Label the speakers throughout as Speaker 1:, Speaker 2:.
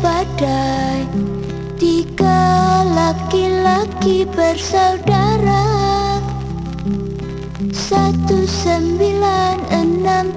Speaker 1: badai Tiga laki-laki bersaudara. Satu sembilan enam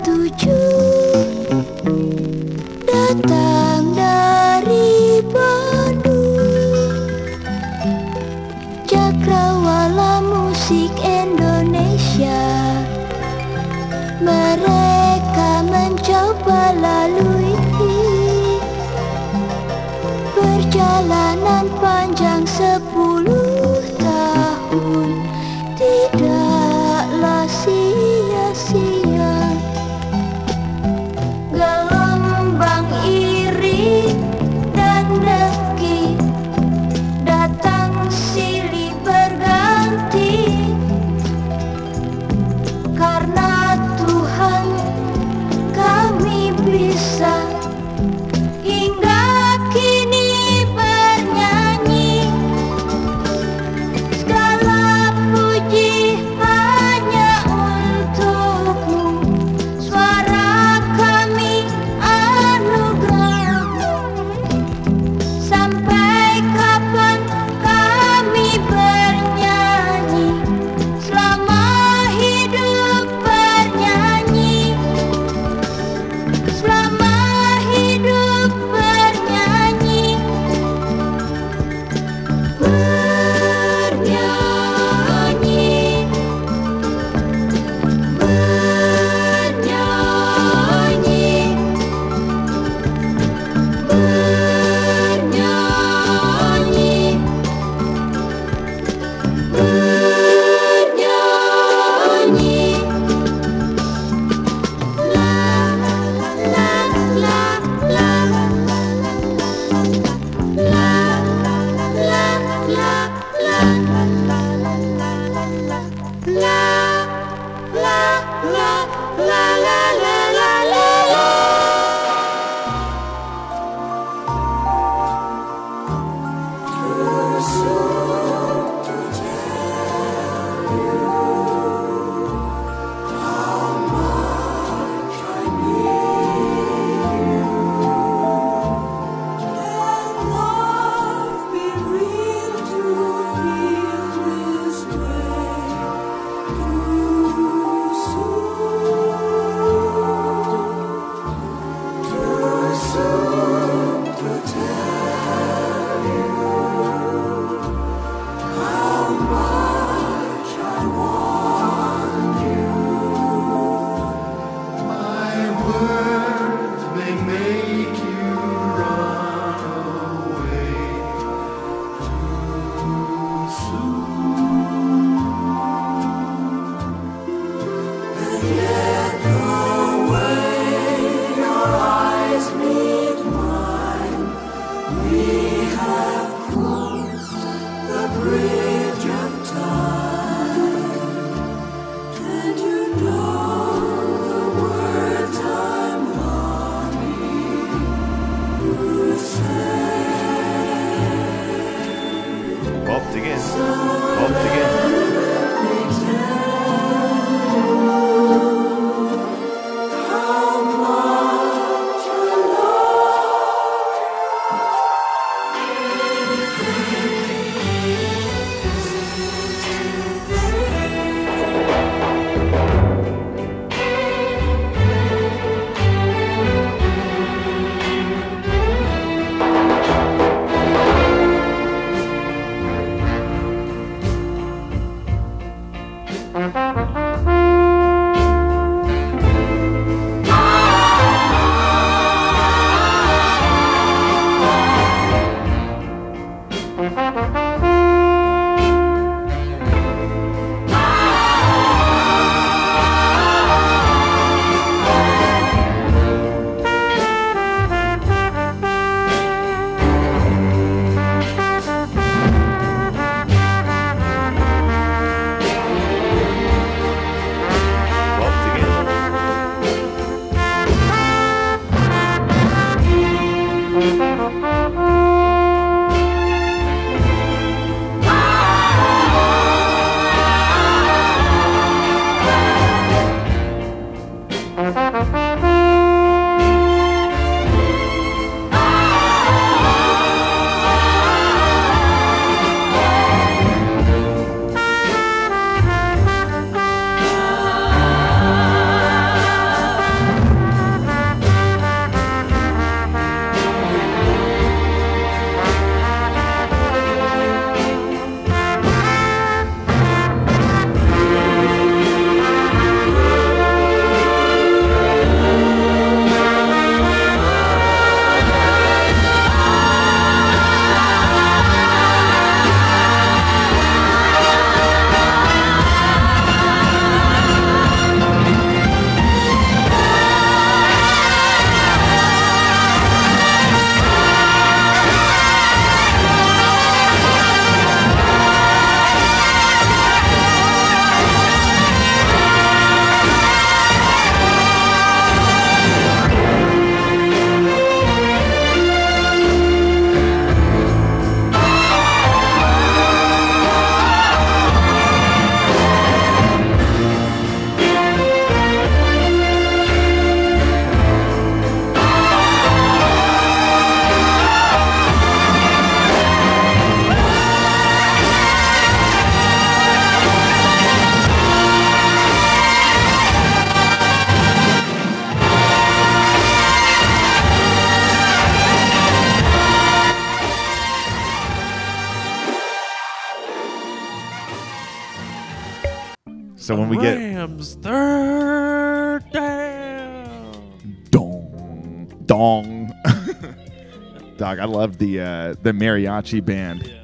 Speaker 2: The
Speaker 3: mariachi band.
Speaker 4: Yeah.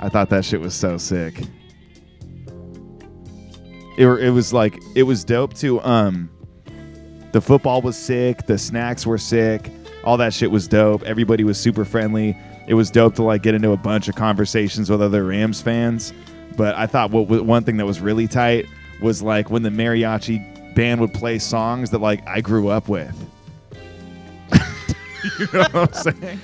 Speaker 3: I thought that shit was so sick. It, it was like it was dope too. Um, the football was sick. The snacks were sick. All that shit was dope. Everybody was super friendly. It was dope to like get into a bunch of conversations with other Rams fans. But I thought what one thing that was really tight was like when the mariachi band would play songs that like I grew up with. you know what I'm saying?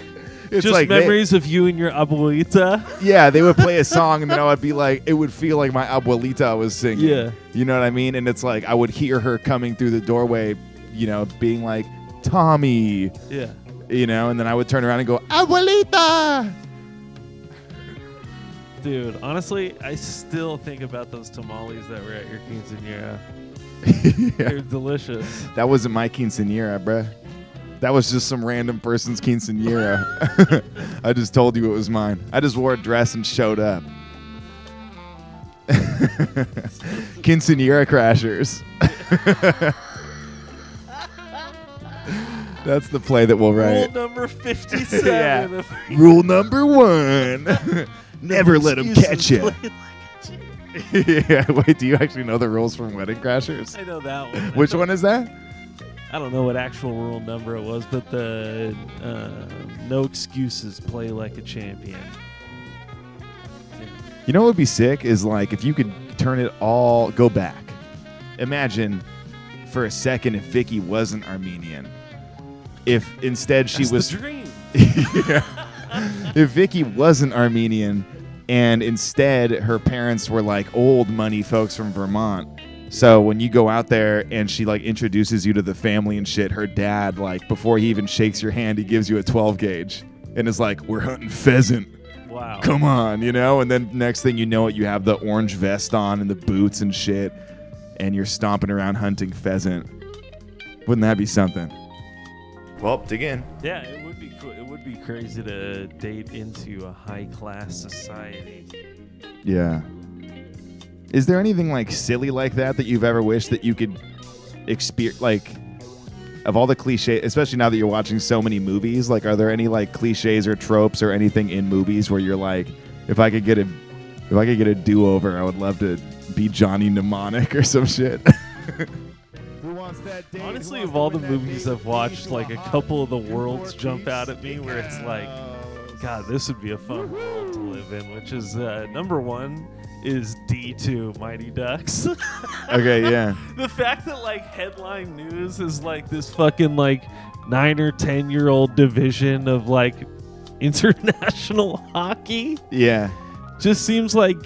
Speaker 3: It's
Speaker 4: Just
Speaker 3: like they-
Speaker 4: memories of you and your abuelita.
Speaker 3: yeah, they would play a song and then I would be like, it would feel like my abuelita was singing.
Speaker 4: Yeah.
Speaker 3: You know what I mean? And it's like I would hear her coming through the doorway, you know, being like, Tommy,
Speaker 4: Yeah.
Speaker 3: you know, and then I would turn around and go, Abuelita.
Speaker 4: Dude, honestly, I still think about those tamales that were at your quinceanera.
Speaker 3: Yeah.
Speaker 4: They're delicious.
Speaker 3: That wasn't my quinceanera, bruh. That was just some random person's quinceanera. I just told you it was mine. I just wore a dress and showed up. quinceanera crashers. That's the play that we'll write.
Speaker 4: Rule number 57.
Speaker 3: Yeah. Rule number one: never let them catch you.
Speaker 4: play like a
Speaker 3: yeah. Wait, do you actually know the rules from Wedding Crashers?
Speaker 4: I know that one.
Speaker 3: Which one is that?
Speaker 4: I don't know what actual rule number it was, but the uh, no excuses, play like a champion.
Speaker 3: You know what would be sick is like if you could turn it all go back. Imagine for a second if Vicky wasn't Armenian. If instead she
Speaker 4: That's
Speaker 3: was
Speaker 4: the dream.
Speaker 3: Yeah. if Vicky wasn't Armenian and instead her parents were like old money folks from Vermont. So when you go out there and she like introduces you to the family and shit, her dad like before he even shakes your hand, he gives you a 12 gauge and is like, "We're hunting pheasant."
Speaker 4: Wow.
Speaker 3: come on, you know? And then next thing you know it, you have the orange vest on and the boots and shit, and you're stomping around hunting pheasant. Wouldn't that be something? Well, dig in.
Speaker 4: Yeah, it would be cool. It would be crazy to date into a high class society.
Speaker 3: Yeah. Is there anything like silly like that that you've ever wished that you could experience? Like, of all the cliches, especially now that you're watching so many movies, like, are there any like cliches or tropes or anything in movies where you're like, if I could get a, if I could get a do over, I would love to be Johnny Mnemonic or some shit.
Speaker 4: Honestly, of all the movies I've watched, like a couple of the worlds jump out at me where it's like, God, this would be a fun world to live in. Which is uh, number one is D2 Mighty Ducks.
Speaker 3: okay, yeah.
Speaker 4: the fact that like headline news is like this fucking like nine or ten year old division of like international hockey
Speaker 3: Yeah.
Speaker 4: just seems like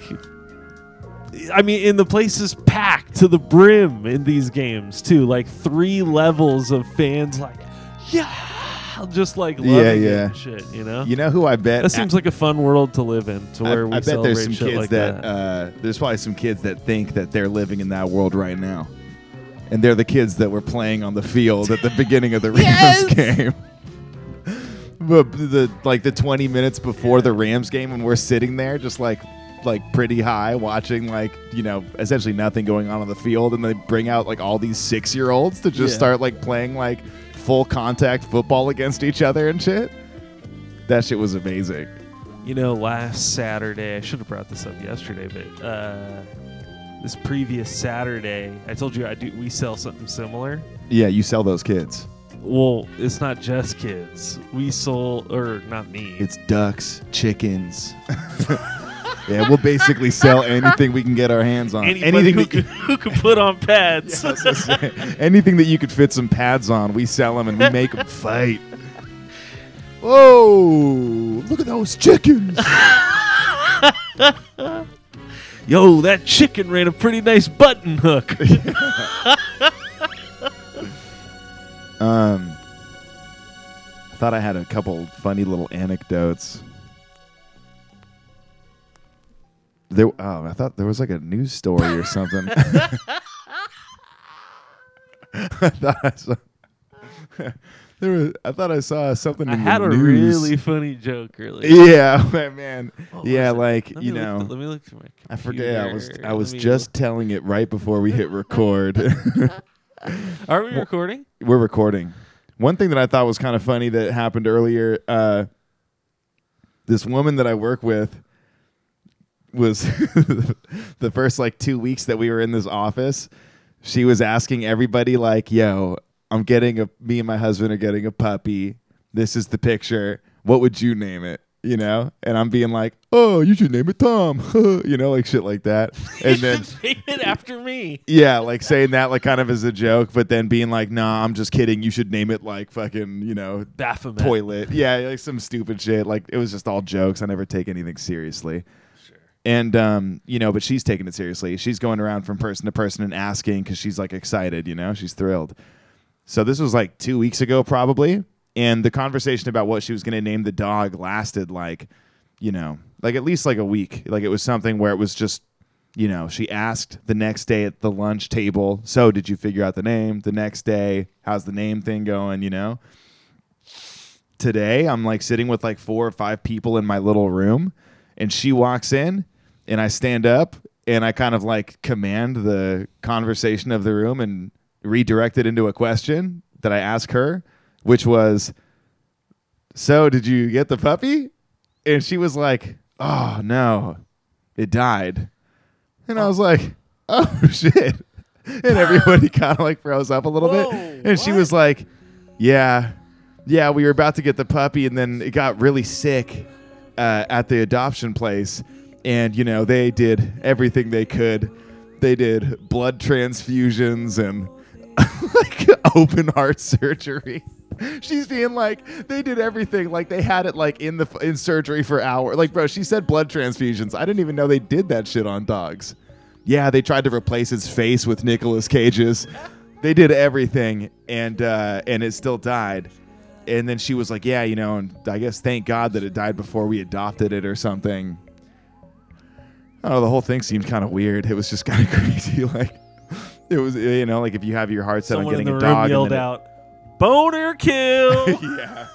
Speaker 4: I mean, and the place is packed to the brim in these games too. Like three levels of fans, like yeah, just like loving
Speaker 3: Yeah,
Speaker 4: it
Speaker 3: yeah.
Speaker 4: and shit. You know,
Speaker 3: You know who I bet?
Speaker 4: that seems like a fun world to live in. To
Speaker 3: I,
Speaker 4: where we
Speaker 3: I bet there's some kids
Speaker 4: like
Speaker 3: that,
Speaker 4: that.
Speaker 3: Uh, there's probably some kids that think that they're living in that world right now, and they're the kids that were playing on the field at the beginning of the Rams game. But the like the 20 minutes before the Rams game, when we're sitting there just like like pretty high watching like you know essentially nothing going on on the field, and they bring out like all these six year olds to just
Speaker 4: Yeah.
Speaker 3: start like playing like full contact football against each other and shit. That shit was amazing.
Speaker 4: You know, last Saturday, I should have brought this up yesterday, but uh, this previous Saturday, I told you I do. We sell something similar.
Speaker 3: Yeah, you sell those kids.
Speaker 4: Well, it's not just kids. We sold, or not me.
Speaker 3: It's ducks, chickens. yeah, we'll basically sell anything we can get our hands on.
Speaker 4: Anybody
Speaker 3: anything
Speaker 4: who
Speaker 3: that you,
Speaker 4: can, who can put on pads.
Speaker 3: Say, anything that you could fit some pads on, we sell them and we make them fight. Whoa! Look at those chickens.
Speaker 4: Yo, that chicken ran a pretty nice button hook.
Speaker 3: Um, I thought I had a couple funny little anecdotes. There, oh, I thought there was like a news story or something. I thought I saw, There was, I thought I saw something.
Speaker 4: I
Speaker 3: in
Speaker 4: had
Speaker 3: the
Speaker 4: a
Speaker 3: news.
Speaker 4: really funny joke earlier.
Speaker 3: Yeah, man.
Speaker 4: What
Speaker 3: yeah,
Speaker 4: it?
Speaker 3: like
Speaker 4: Let
Speaker 3: you
Speaker 4: me look
Speaker 3: know.
Speaker 4: th- let me look through my.
Speaker 3: I forget. I was
Speaker 4: computer.
Speaker 3: I was
Speaker 4: me
Speaker 3: just telling it right before we hit record.
Speaker 4: look. Are we recording?
Speaker 3: We're recording. One thing that I thought was kind of funny that happened earlier. Uh, this woman that I work with was the first like two weeks that we were in this office. She was asking everybody like, "Yo, I'm getting a. Me and my husband are getting a puppy. This is the picture. What would you name it?" You know, and I'm being like, "Oh, you should name it Tom." you know, like shit like that. And then
Speaker 4: name it after me.
Speaker 3: yeah, like saying that like kind of as a joke, but then being like, "Nah, I'm just kidding. You should name it like fucking, you know,
Speaker 4: Baphomet.
Speaker 3: toilet." Yeah, like some stupid shit. Like it was just all jokes. I never take anything seriously. And um, you know, but she's taking it seriously. She's going around from person to person and asking because she's like excited. You know, she's thrilled. So this was like two weeks ago, probably, and the conversation about what she was going to name the dog lasted like, you know, like at least like a week. Like it was something where it was just, you know, she asked the next day at the lunch table, "So did you figure out the name?" The next day, how's the name thing going? You know. Today, I'm like sitting with like four or five people in my little room, and she walks in, and I stand up and I kind of like command the conversation of the room and redirect it into a question that I ask her, which was, "So, did you get the puppy?" And she was like, "Oh no, it died." And I was like, "Oh shit!" And everybody kind of like froze up a little
Speaker 4: Whoa,
Speaker 3: bit, and she was like, "Yeah, yeah, we were about to get the puppy, and then it got really sick uh, at the adoption place, and you know they did everything they could. They did blood transfusions and like open heart surgery. She's being like, they did everything. Like they had it like in the in surgery for hours. Like, bro, she said blood transfusions. I didn't even know they did that shit on dogs. Yeah, they tried to replace his face with Nicolas Cage's. They did everything, and uh, and it still died. And then she was like, "Yeah, you know, and I guess thank God that it died before we adopted it or something." I don't know. The whole thing seemed kind of weird. It was just kind of crazy. Like it was, you know, like if you have your heart set
Speaker 4: Someone
Speaker 3: on
Speaker 4: in
Speaker 3: getting
Speaker 4: the
Speaker 3: a
Speaker 4: room
Speaker 3: dog, and
Speaker 4: yelled
Speaker 3: then it-
Speaker 4: out, "Boner kill!"
Speaker 3: yeah.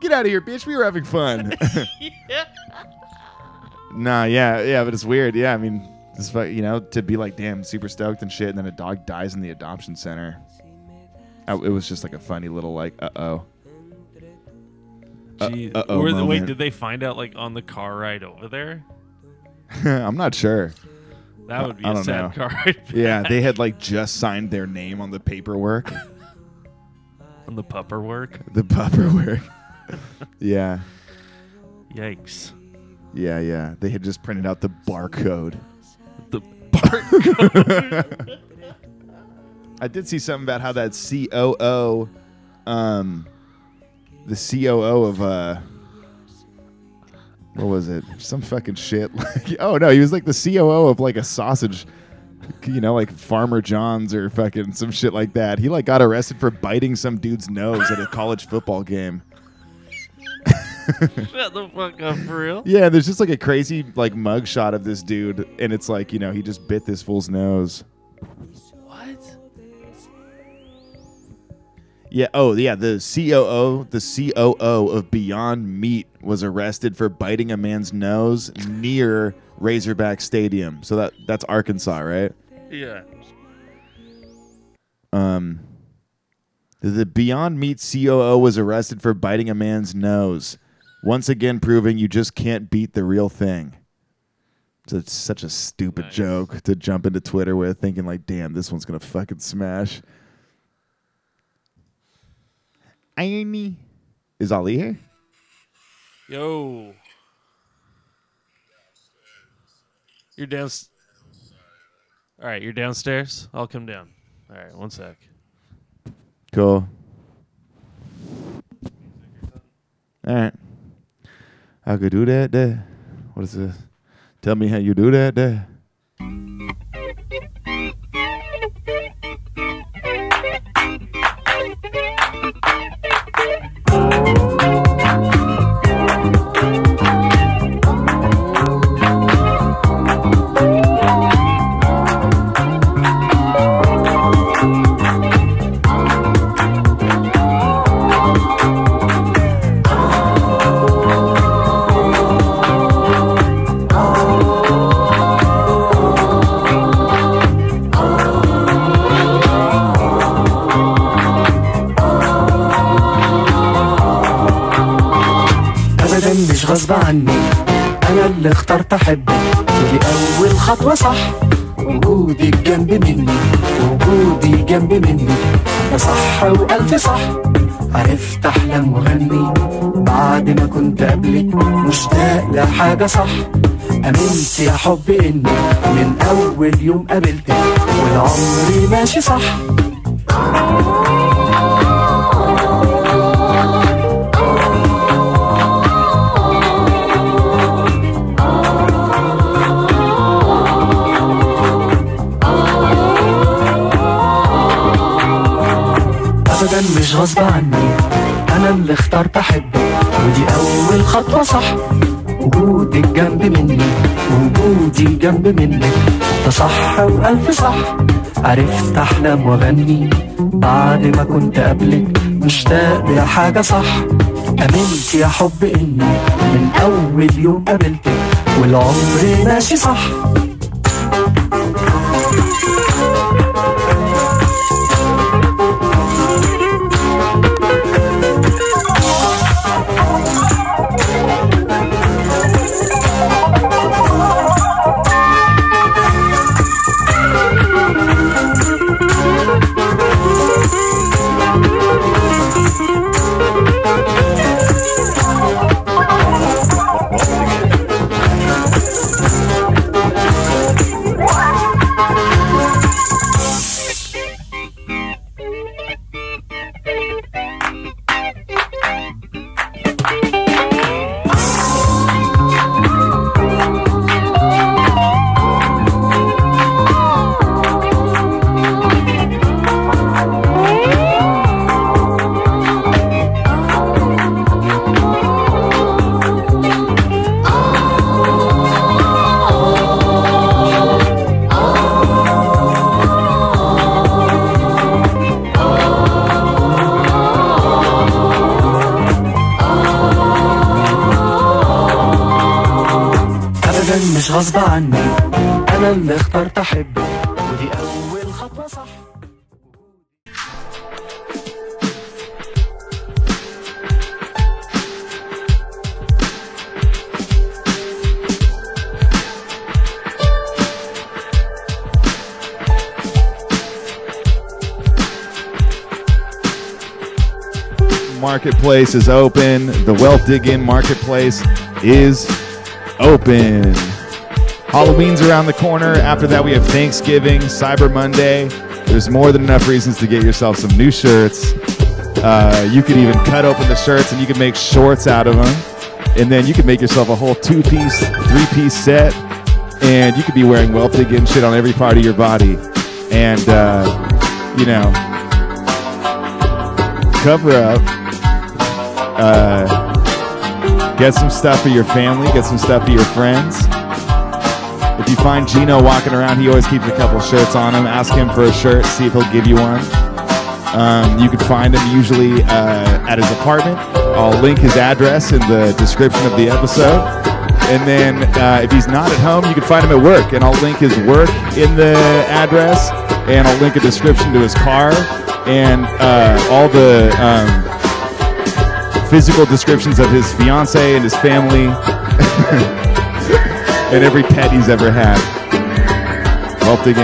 Speaker 3: Get out of here, bitch. We were having fun. nah, yeah, yeah, but it's weird. Yeah, I mean, it's fu- you know, to be like, damn, super stoked and shit, and then a dog dies in the adoption center. I- it was just like a funny little like, uh oh. Uh,
Speaker 4: Jeez.
Speaker 3: uh-oh
Speaker 4: Were the- wait, did they find out like on the car ride over there?
Speaker 3: I'm not sure.
Speaker 4: That would be
Speaker 3: I
Speaker 4: a sad
Speaker 3: know.
Speaker 4: car ride.
Speaker 3: Yeah, they had like just signed their name on the paperwork,
Speaker 4: on the pupper work.
Speaker 3: the paperwork. yeah,
Speaker 4: Yikes.
Speaker 3: yeah, yeah. They had just printed out the barcode.
Speaker 4: The bark.
Speaker 3: I did see something about how that COO, um, the COO of uh, what was it? Some fucking shit. Like, oh no, he was like the COO of like a sausage, you know, like Farmer John's or fucking some shit like that. He like got arrested for biting some dude's nose at a college football game.
Speaker 4: Shut the fuck up for real.
Speaker 3: Yeah, there's just like a crazy like mug shot of this dude, and it's like you know he just bit this fool's nose. Yeah. Oh, yeah. The COO, the COO of Beyond Meat, was arrested for biting a man's nose near Razorback Stadium. So that that's Arkansas, right?
Speaker 4: Yeah.
Speaker 3: Um, the Beyond Meat COO was arrested for biting a man's nose. Once again, proving you just can't beat the real thing. So it's such a stupid
Speaker 4: Nice.
Speaker 3: joke to jump into Twitter with, thinking like, "Damn, this one's gonna fucking smash." Irony. Is Ali here?
Speaker 4: Yo. You're down. All right, you're downstairs. I'll come down. All right, one sec.
Speaker 3: Cool. All right. I could do that there. What is this? Tell me how you do that there.
Speaker 5: اخترت احبك ودي أول خطوة صح. وجودك جنب مني. وجودي جنب مني. ده صح والف صح. عرفت احلم واغني بعد ما كنت قبلك مشتاق لحاجة صح. أمنت يا حب إني من أول يوم قابلتك. والعمر ماشي صح. مش غصب عني. أنا اللي اخترت أحبك. ودي أول خطوة صح. وجودك جنب مني. وجودي جنب منك. ده صح وألف صح. عرفت احلم وأغني. بعد ما كنت قبلك. مشتاق لحاجه صح. أمنت يا حب إني. من أول يوم قابلتك. والعمر ماشي صح.
Speaker 3: Marketplace is open. The Wealth Dig In Marketplace is open. Halloween's around the corner. After that, we have Thanksgiving, Cyber Monday. There's more than enough reasons to get yourself some new shirts. Uh, you could even cut open the shirts and you can make shorts out of them. And then you can make yourself a whole two piece, three piece set. And you could be wearing Wealth Dig In shit on every part of your body. And, uh, you know, cover up. Uh, get some stuff for your family. Get some stuff for your friends. If you find Gino walking around, he always keeps a couple shirts on him. Ask him for a shirt. See if he'll give you one. Um, you can find him usually uh, at his apartment. I'll link his address in the description of the episode. And then uh, if he's not at home, you can find him at work. And I'll link his work in the address. And I'll link a description to his car and uh, all the um, physical descriptions of his fiance and his family and every pet he's ever had. Wealth Dig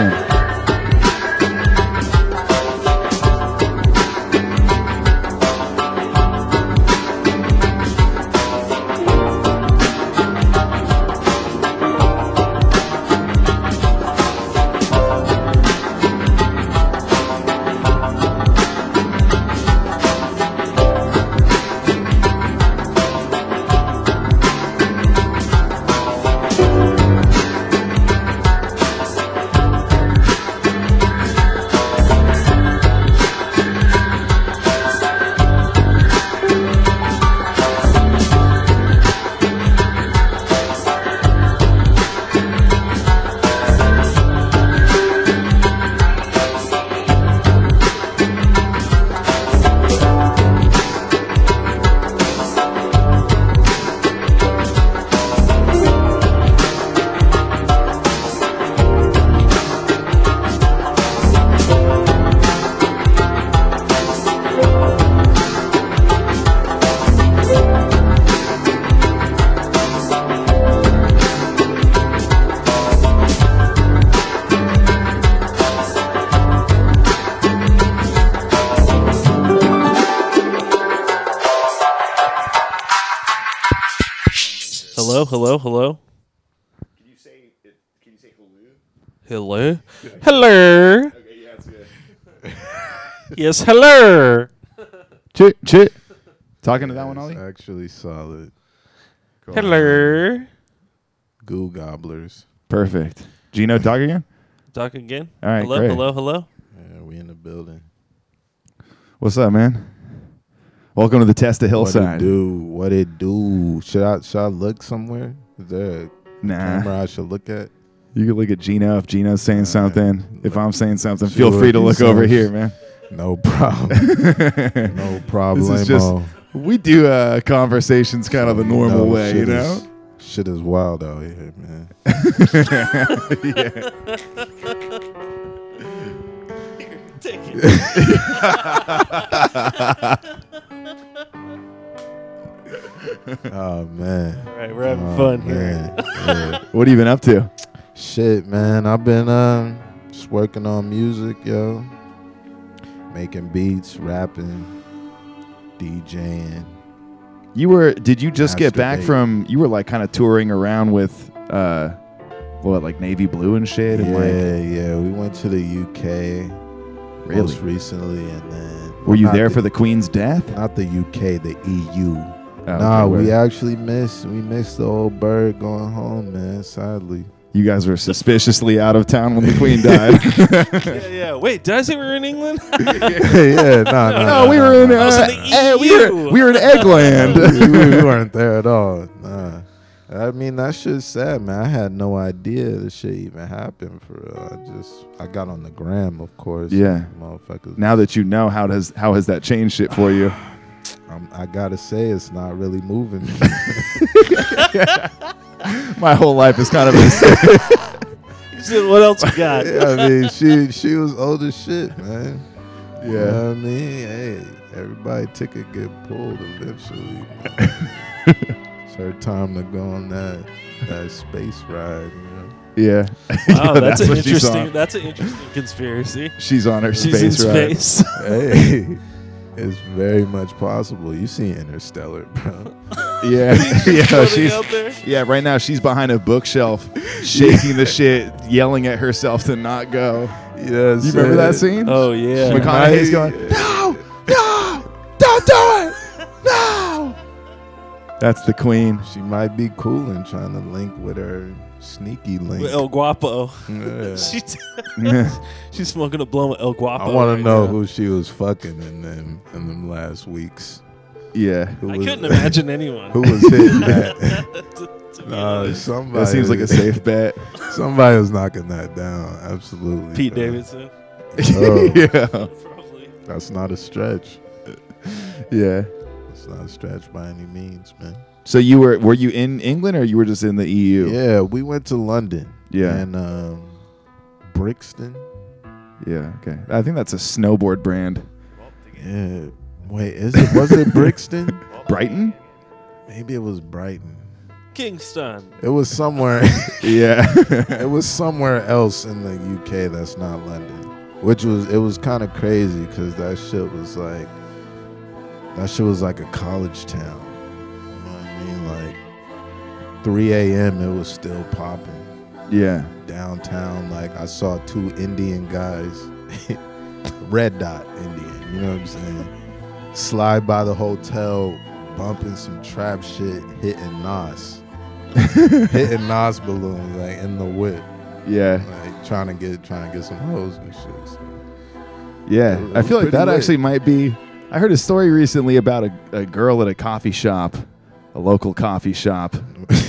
Speaker 4: Yes, hello.
Speaker 3: Chit chit. Talking to that one, Ollie.
Speaker 6: actually solid. Go on.
Speaker 4: Hello.
Speaker 6: Goo gobblers.
Speaker 3: Perfect. Gino, talk again.
Speaker 4: Talk again.
Speaker 3: All right,
Speaker 4: hello,
Speaker 3: great.
Speaker 4: hello, hello.
Speaker 6: Yeah, we in the building.
Speaker 3: What's up, man? Welcome to the test of
Speaker 6: What
Speaker 3: Hillside.
Speaker 6: it do? What it do? Should I should I look somewhere? Is there a
Speaker 3: Nah,
Speaker 6: camera I should look at?
Speaker 3: you can look at Gino if Gino's saying something. If I'm saying something,
Speaker 6: See
Speaker 3: feel
Speaker 6: what
Speaker 3: free to
Speaker 6: he
Speaker 3: look over
Speaker 6: says.
Speaker 3: here, man.
Speaker 6: No problem. no problem.
Speaker 3: This is just we do uh, conversations kind of the normal way, you know.
Speaker 6: Shit is wild out here, man.
Speaker 4: Take it.
Speaker 6: Oh man.
Speaker 4: All right, we're having
Speaker 6: Oh,
Speaker 4: fun here.
Speaker 6: Yeah.
Speaker 3: What have you been up to?
Speaker 6: Shit, man. I've been um just working on music, yo. Making beats, rapping, DJing.
Speaker 3: You were? Did you just get back from? You were like kind of touring around with, uh, what like navy blue and shit, and
Speaker 6: yeah,
Speaker 3: like,
Speaker 6: yeah. We went to the UK
Speaker 3: Really?
Speaker 6: most recently, and then
Speaker 3: were you there for the Queen's death?
Speaker 6: not the UK, the EU.
Speaker 3: Oh,
Speaker 6: nah,
Speaker 3: okay,
Speaker 6: we actually missed we missed the old bird going home, man. Sadly.
Speaker 3: You guys were suspiciously out of town when the Queen died.
Speaker 4: Yeah, yeah. Wait, did I say we were in England?
Speaker 6: yeah, nah, nah,
Speaker 3: no,
Speaker 6: nah,
Speaker 3: we were in. Uh,
Speaker 4: was in
Speaker 3: eh, we were we were in Eggland.
Speaker 6: we, we weren't there at all. Nah. I mean that shit's sad, man. I had no idea this shit even happened for real. I just I got on the gram, of course.
Speaker 3: Yeah.
Speaker 6: motherfuckers.
Speaker 3: now that you know, how does how has that changed shit for you?
Speaker 6: I'm, I gotta say, it's not really moving.
Speaker 3: My whole life is kind of.
Speaker 4: You said, what else you got?
Speaker 6: Yeah, I mean, she she was old as shit, man. You
Speaker 3: Yeah.
Speaker 6: know what I mean? Hey, everybody ticket get pulled eventually. it's her time to go on that that space ride. You know?
Speaker 3: Yeah.
Speaker 4: Wow,
Speaker 3: Yeah,
Speaker 4: that's, an interesting. That's an interesting conspiracy.
Speaker 3: She's on her
Speaker 4: She's
Speaker 3: space
Speaker 4: in
Speaker 3: ride.
Speaker 4: space.
Speaker 6: hey, it's very much possible. You see Interstellar, bro.
Speaker 3: Yeah, yeah. She's
Speaker 4: out there.
Speaker 3: yeah. Right now, she's behind a bookshelf, shaking the shit, yelling at herself to not go.
Speaker 6: Yes,
Speaker 3: You remember that scene?
Speaker 4: Oh yeah.
Speaker 3: McConaughey's going, no, no, don't do it, no. That's the queen.
Speaker 6: She might be cool and trying to link with her sneaky link.
Speaker 4: With El Guapo.
Speaker 6: Yeah.
Speaker 4: She, she's smoking a blunt with El Guapo.
Speaker 6: I want
Speaker 4: right
Speaker 6: to know
Speaker 4: now.
Speaker 6: who she was fucking in them in them last weeks.
Speaker 3: yeah.
Speaker 6: Who
Speaker 4: I
Speaker 6: was,
Speaker 4: couldn't imagine anyone.
Speaker 6: who was hitting that.
Speaker 4: To
Speaker 6: Uh, somebody
Speaker 3: That seems like a safe bet.
Speaker 6: Somebody was knocking that down. Absolutely.
Speaker 4: Pete
Speaker 6: bro.
Speaker 4: Davidson.
Speaker 6: Oh,
Speaker 3: yeah,
Speaker 4: Probably.
Speaker 6: That's not a stretch.
Speaker 3: yeah.
Speaker 6: It's not a stretch by any means, man.
Speaker 3: So you were were you in England or you were just in the EU?
Speaker 6: Yeah, we went to London.
Speaker 3: Yeah.
Speaker 6: And um, Brixton.
Speaker 3: Yeah. Okay. I think that's a snowboard brand.
Speaker 6: Yeah. Wait, is it was it Brixton?
Speaker 3: Brighton.
Speaker 6: Maybe it was Brighton.
Speaker 4: Kingston.
Speaker 6: It was somewhere
Speaker 3: Yeah.
Speaker 6: it was somewhere else in the UK that's not London. Which was it was kind of crazy cuz that shit was like that shit was like a college town. Mean? Like 3 a.m. it was still popping.
Speaker 3: yeah.
Speaker 6: downtown. Like I saw two Indian guys, red dot Indian. You know what I'm saying? Slide by the hotel, bumping some trap shit, hitting Nos, hitting Nos balloons like in the whip,
Speaker 3: Yeah.
Speaker 6: like trying to get trying to get some hoes and shit. So,
Speaker 3: Yeah, I feel like that
Speaker 6: lit.
Speaker 3: actually might be. I heard a story recently about a, a girl at a coffee shop, a local coffee shop.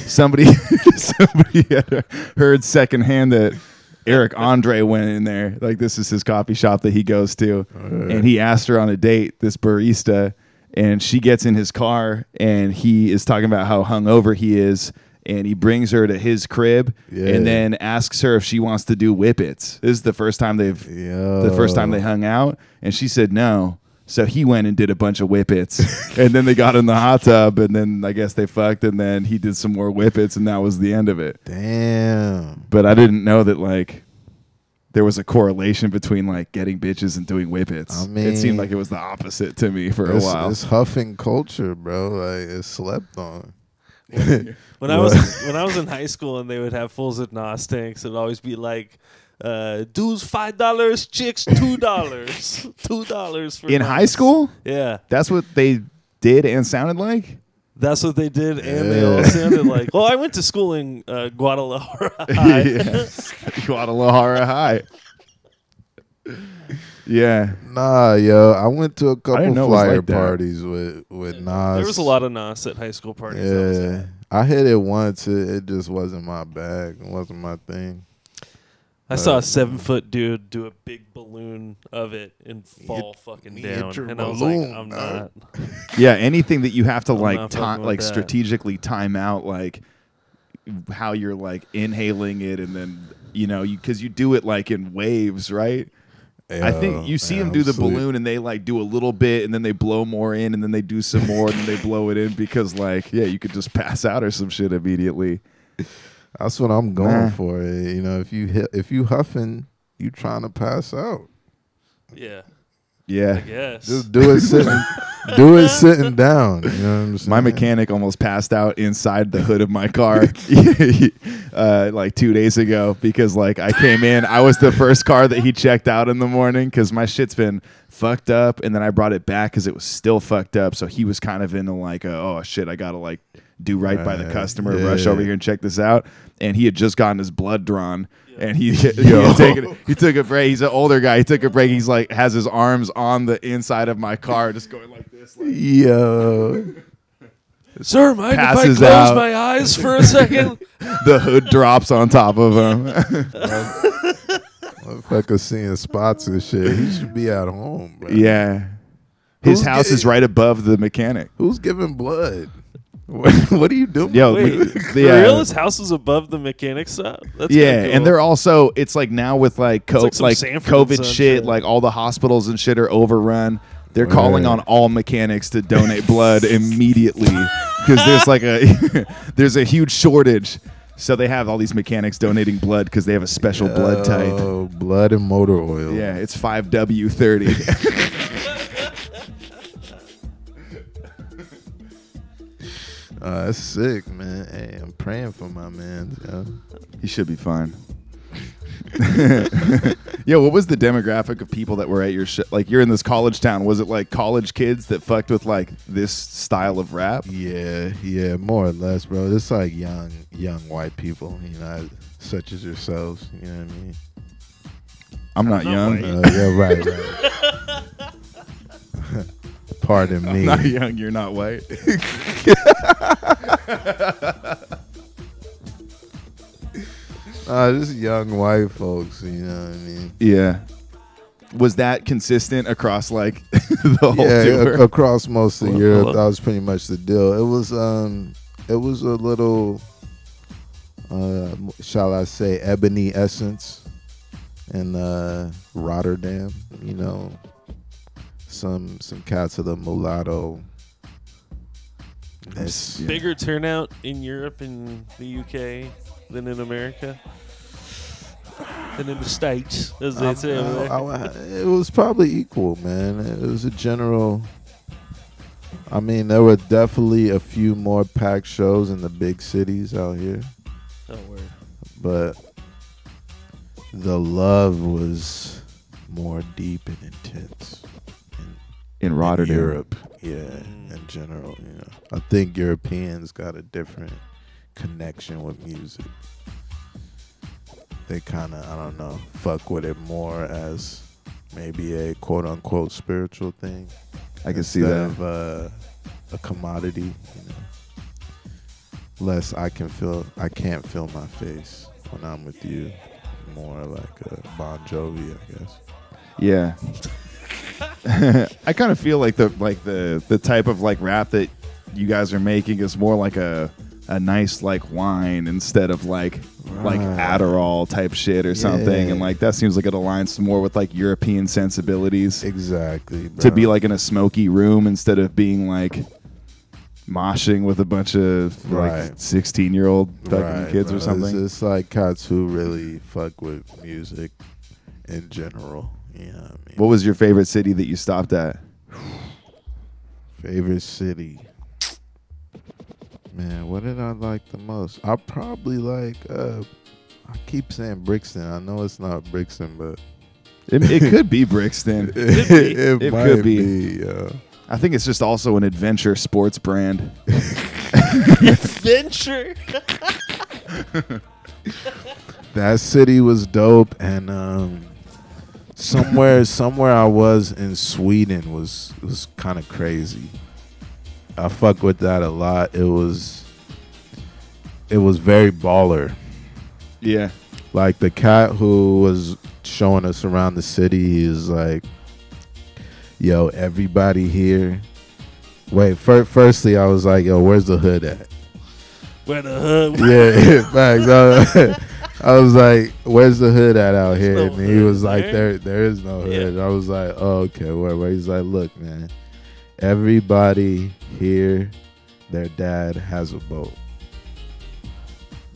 Speaker 3: somebody, somebody had heard secondhand that Eric Andre went in there. Like this is his coffee shop that he goes to, oh, and he asked her on a date. This barista, and she gets in his car, and he is talking about how hungover he is. And he brings her to his crib,
Speaker 6: Yeah.
Speaker 3: and then asks her if she wants to do whippets. This is the first time they've
Speaker 6: Yo.
Speaker 3: the first time they hung out, and she said no. So he went and did a bunch of whippets, and then they got in the hot tub, and then I guess they fucked, and then he did some more whippets, and that was the end of it.
Speaker 6: Damn.
Speaker 3: But I didn't know that like there was a correlation between like getting bitches and doing whippets.
Speaker 6: I
Speaker 3: it seemed like it was the opposite to me for
Speaker 6: It's,
Speaker 3: a while.
Speaker 6: it's huffing culture, bro. Like it's slept on.
Speaker 4: When I was when I was in high school and they would have fulls of Nos tanks, it'd always be like, uh, "Dudes five dollars, chicks two dollars, two dollars for
Speaker 3: In
Speaker 4: Nos."
Speaker 3: high school,
Speaker 4: Yeah,
Speaker 3: that's what they did and sounded like.
Speaker 4: that's what they did, and they all sounded like. Well, I went to school in uh, Guadalajara. High.
Speaker 3: Guadalajara High. Yeah.
Speaker 6: Nah, yo, I went to a couple
Speaker 3: didn't know it was
Speaker 6: flyer
Speaker 3: like that.
Speaker 6: parties with with Nos.
Speaker 4: There was a lot of Nos at high school parties. I was at.
Speaker 6: Yeah, I hit it once. It, it just wasn't my bag. It wasn't my thing.
Speaker 4: I saw a uh, seven foot dude do a big balloon of it and fall fucking
Speaker 6: me
Speaker 4: down,
Speaker 6: get your
Speaker 4: and I was
Speaker 6: balloon,
Speaker 4: like, I'm not.
Speaker 3: Yeah, anything that you have to like
Speaker 4: not
Speaker 3: ti-
Speaker 4: fucking with
Speaker 3: like
Speaker 4: that.
Speaker 3: strategically time out like how you're like inhaling it and then you know you cuz you do it like in waves, right? I think you see
Speaker 6: man,
Speaker 3: them do
Speaker 6: I'm
Speaker 3: the balloon and they like do a little bit and then they blow more in and then they do some more and then they blow it in because like yeah, you could just pass out or some shit immediately.
Speaker 6: That's what I'm going
Speaker 3: Nah.
Speaker 6: for. eh, You know, if you hit, if you huffing, you trying to pass out.
Speaker 4: Yeah, I
Speaker 3: Yeah.
Speaker 4: guess.
Speaker 6: Just do it sitting, do it sitting down. You know what I'm saying?
Speaker 3: My mechanic almost passed out inside the hood of my car uh, like two days ago because like I came in, I was the first car that he checked out in the morning because my shit's been fucked up, and then I brought it back because it was still fucked up. So he was kind of into like, a, oh shit, I gotta like do right by the customer,
Speaker 6: Yeah.
Speaker 3: rush over here and check this out. And he had just gotten his blood drawn. And he, he, had taken, he took a break. He's an older guy. He took a break. He's like has his arms on the inside of my car, just going like this. Like,
Speaker 6: Yo,
Speaker 4: Sir, mind if I close
Speaker 3: out.
Speaker 4: my eyes for a second?
Speaker 3: the hood drops on top of him.
Speaker 6: motherfucker seeing spots and shit. He should be at home, bro.
Speaker 3: yeah. His
Speaker 6: Who's
Speaker 3: house is right above the mechanic.
Speaker 6: Who's giving blood? What, are you doing?
Speaker 3: Yo,
Speaker 4: Wait,
Speaker 3: the,
Speaker 4: yeah. House is above the mechanic's shop. That's
Speaker 3: yeah,
Speaker 4: cool.
Speaker 3: and they're also it's like now with like co-
Speaker 4: like,
Speaker 3: like COVID shit,
Speaker 4: shit,
Speaker 3: like all the hospitals and shit are overrun. They're
Speaker 6: right.
Speaker 3: calling on all mechanics to donate blood immediately because there's like a there's a huge shortage. So they have all these mechanics donating blood because they have a special oh, blood type.
Speaker 6: Oh, blood and motor oil.
Speaker 3: Yeah, it's 5W30.
Speaker 6: Uh, that's sick, man. Hey, I'm praying for my man. Yo.
Speaker 3: He should be fine. yeah, what was the demographic of people that were at your sh- like you're in this college town? Was it like college kids that fucked with like this style of rap?
Speaker 6: Yeah, yeah, more or less, bro. It's like young, young white people, you know, such as yourselves. You know what I mean?
Speaker 3: I'm not
Speaker 4: not
Speaker 3: young.
Speaker 6: Uh, yeah, right, right. Pardon me.
Speaker 3: I'm not young. You're not white.
Speaker 6: Uh, just young white folks. You know what I mean?
Speaker 3: yeah. Was that consistent across like the whole
Speaker 6: yeah,
Speaker 3: tour?
Speaker 6: a- across most of Europe, that was pretty much the deal. It was, um, it was a little, uh, shall I say, ebony essence in uh, Rotterdam. You know, some some cats of the mulatto. It's,
Speaker 4: Bigger turnout in Europe and the UK than in America? Than in the States, as they um, say.
Speaker 6: I- I- it was probably equal, man. It was a general. I mean, there were definitely a few more packed shows in the big cities out here.
Speaker 4: Oh, word.
Speaker 6: but the love was more deep and intense in,
Speaker 3: Rotterdam.
Speaker 6: Europe. Yeah, in general, you know, I think Europeans got a different connection with music. They kind of, I don't know, fuck with it more as maybe a quote unquote spiritual thing.
Speaker 3: I can see that.
Speaker 6: instead
Speaker 3: that.
Speaker 6: Of, uh, a commodity, you know. Less I can feel, I can't feel my face when I'm with you. More like a Bon Jovi, I guess.
Speaker 3: Yeah. I kind of feel like the like the the type of like rap that you guys are making is more like a a nice like wine instead of like like
Speaker 6: ah.
Speaker 3: Adderall type shit or something,
Speaker 6: Yeah.
Speaker 3: and like that seems like it aligns more with like European sensibilities
Speaker 6: Exactly.
Speaker 3: to be like in a smoky room instead of being like moshing with a bunch of like
Speaker 6: Right.
Speaker 3: sixteen year old fucking
Speaker 6: Right,
Speaker 3: kids
Speaker 6: bro.
Speaker 3: or something.
Speaker 6: It's, it's like cats who really fuck with music in general. You know what I mean?
Speaker 3: what was your favorite city that you stopped at?
Speaker 6: Favorite city? man, what did I like the most? I probably like. uh I keep saying Brixton. I know it's not Brixton, but
Speaker 3: It, it could be Brixton.
Speaker 6: it,
Speaker 3: It
Speaker 6: might
Speaker 3: could be.
Speaker 6: be. yeah.
Speaker 3: I think it's just also an adventure sports brand.
Speaker 4: Adventure.
Speaker 6: that city was dope and um somewhere somewhere I was in Sweden was was kind of crazy. I fuck with that a lot. It was it was very baller.
Speaker 3: Yeah.
Speaker 6: Like the cat who was showing us around the city is like yo, everybody here. Wait, fir- firstly I was like, yo, where's the hood at?
Speaker 4: Where the hood?
Speaker 6: yeah, facts. I, was like, "Where's the hood at out here?"
Speaker 4: no
Speaker 6: and he was like,
Speaker 4: there.
Speaker 6: "There, is no
Speaker 4: Yeah.
Speaker 6: hood." I was like, "Oh, okay, whatever." He's like, "Look, man, everybody here, their dad has a boat.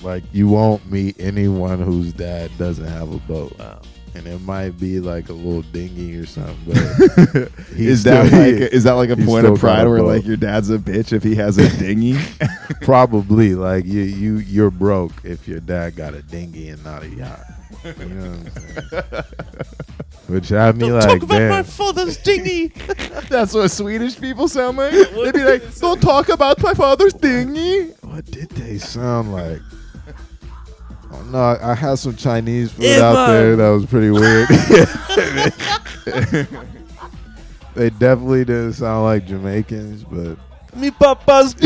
Speaker 6: Like, you won't meet anyone whose dad doesn't have a boat,
Speaker 4: Wow.
Speaker 6: And it might be like a little dinghy or something." But
Speaker 3: Is that
Speaker 6: still-
Speaker 3: like is that like a
Speaker 6: he's
Speaker 3: point of pride where
Speaker 6: boat.
Speaker 3: like your dad's a bitch if he has a dinghy?
Speaker 6: Probably like you you you're broke if your dad got a dinghy and not a yacht. You know what I'm saying? Which had me
Speaker 4: Don't
Speaker 6: like,
Speaker 4: talk about my father's dinghy.
Speaker 3: That's what Swedish people sound like. They'd be like, "Don't talk about my father's dinghy."
Speaker 6: What did they sound like? No, I, had some Chinese food out there that was pretty weird. they definitely didn't sound like Jamaicans, but
Speaker 4: Me papa's.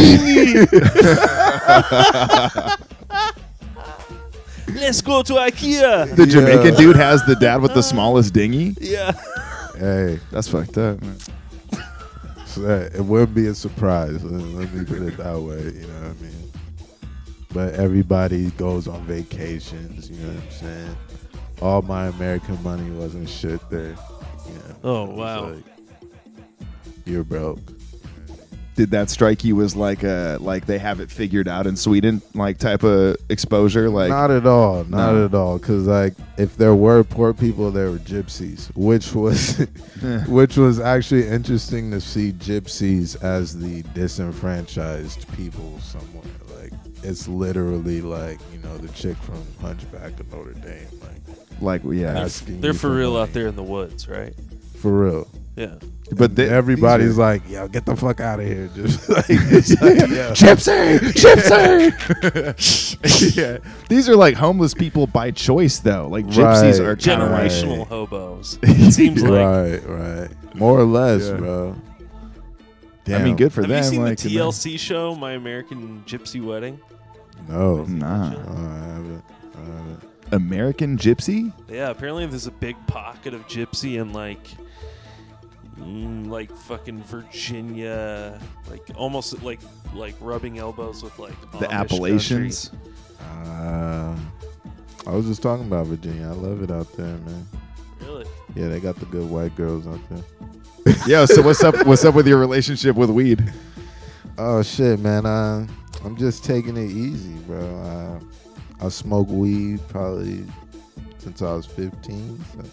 Speaker 4: Let's go to IKEA.
Speaker 3: The Jamaican dude has the dad with the smallest dinghy.
Speaker 4: Yeah.
Speaker 6: hey,
Speaker 3: That's fucked up. Man.
Speaker 6: So that it wouldn't be a surprise. Let me put it that way. You know what I mean? But everybody goes on vacations. You know what I'm saying? All my American money wasn't shit there. You know,
Speaker 4: Oh, wow.
Speaker 6: like, you're broke.
Speaker 3: Did that strike you as like a like they have it figured out in Sweden like type of exposure? Like
Speaker 6: not at all. Not
Speaker 3: No.
Speaker 6: at all. Because like, if there were poor people, there were gypsies, which was, which was actually interesting to see gypsies as the disenfranchised people somewhere. Like, it's literally like you know the chick from Hunchback of Notre Dame. Like,
Speaker 3: like yeah.
Speaker 6: asking
Speaker 4: They're
Speaker 6: you
Speaker 4: for real
Speaker 6: money.
Speaker 4: out there in the woods, right?
Speaker 6: For real.
Speaker 4: Yeah.
Speaker 3: But they-
Speaker 6: everybody's
Speaker 3: these are-
Speaker 6: like, "Yo, get the fuck out of here!" Just like, it's like, yo.
Speaker 3: Gypsy, gypsy. yeah, these are like homeless people by choice, though. Like gypsies
Speaker 6: Right.
Speaker 3: are kinda like-
Speaker 4: Generational hobos. It seems like.
Speaker 6: right, right, more or less,
Speaker 3: Yeah.
Speaker 6: bro.
Speaker 3: I mean, good for
Speaker 4: Have
Speaker 3: them.
Speaker 4: you seen
Speaker 3: like,
Speaker 4: the TLC show, My American Gypsy Wedding?
Speaker 6: No,
Speaker 3: Nah,
Speaker 6: No, I haven't. I haven't.
Speaker 3: American Gypsy.
Speaker 4: Yeah, apparently there's a big pocket of gypsy in like, mm, like fucking Virginia, like almost like like rubbing elbows with like
Speaker 3: The
Speaker 4: Amish
Speaker 3: Appalachians.
Speaker 6: Uh, I was just talking about Virginia. I love it out there, man.
Speaker 4: Really?
Speaker 6: Yeah, they got the good white girls out there.
Speaker 3: yeah. So what's up? What's up with your relationship with weed?
Speaker 6: Oh shit, man. Uh, I'm just taking it easy, bro. Uh, I smoke weed probably since I was 15, so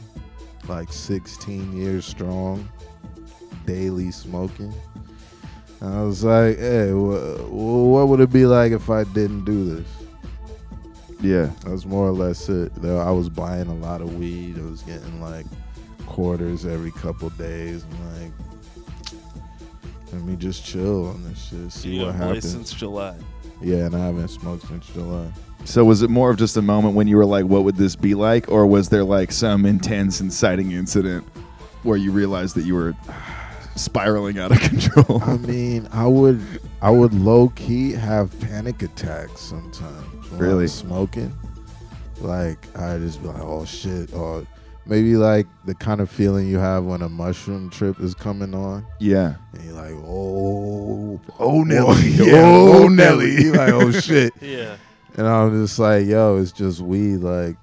Speaker 6: like 16 years strong, daily smoking. And I was like, hey, wh- wh- what would it be like if I didn't do this?
Speaker 3: Yeah.
Speaker 6: That's more or less it. Though I was buying a lot of weed. I was getting like quarters every couple days. I'm like, let me just chill on this shit, see
Speaker 4: you
Speaker 6: what happens.
Speaker 4: since July.
Speaker 6: Yeah, and I haven't smoked since July.
Speaker 3: So was it more of just a moment when you were like, "What would this be like," or was there like some intense, inciting incident where you realized that you were spiraling out of control?
Speaker 6: I mean, I would, I would low key have panic attacks sometimes. When I
Speaker 3: Really?
Speaker 6: was smoking, like I just be like, oh shit, or maybe like the kind of feeling you have when a mushroom trip is coming on.
Speaker 3: yeah.
Speaker 6: And you're like, oh,
Speaker 3: Oh Nelly.
Speaker 6: Oh, yeah,
Speaker 3: oh, oh Nelly.
Speaker 6: You're like, oh shit.
Speaker 4: Yeah.
Speaker 6: And I'm just like, yo, it's just weed. Like,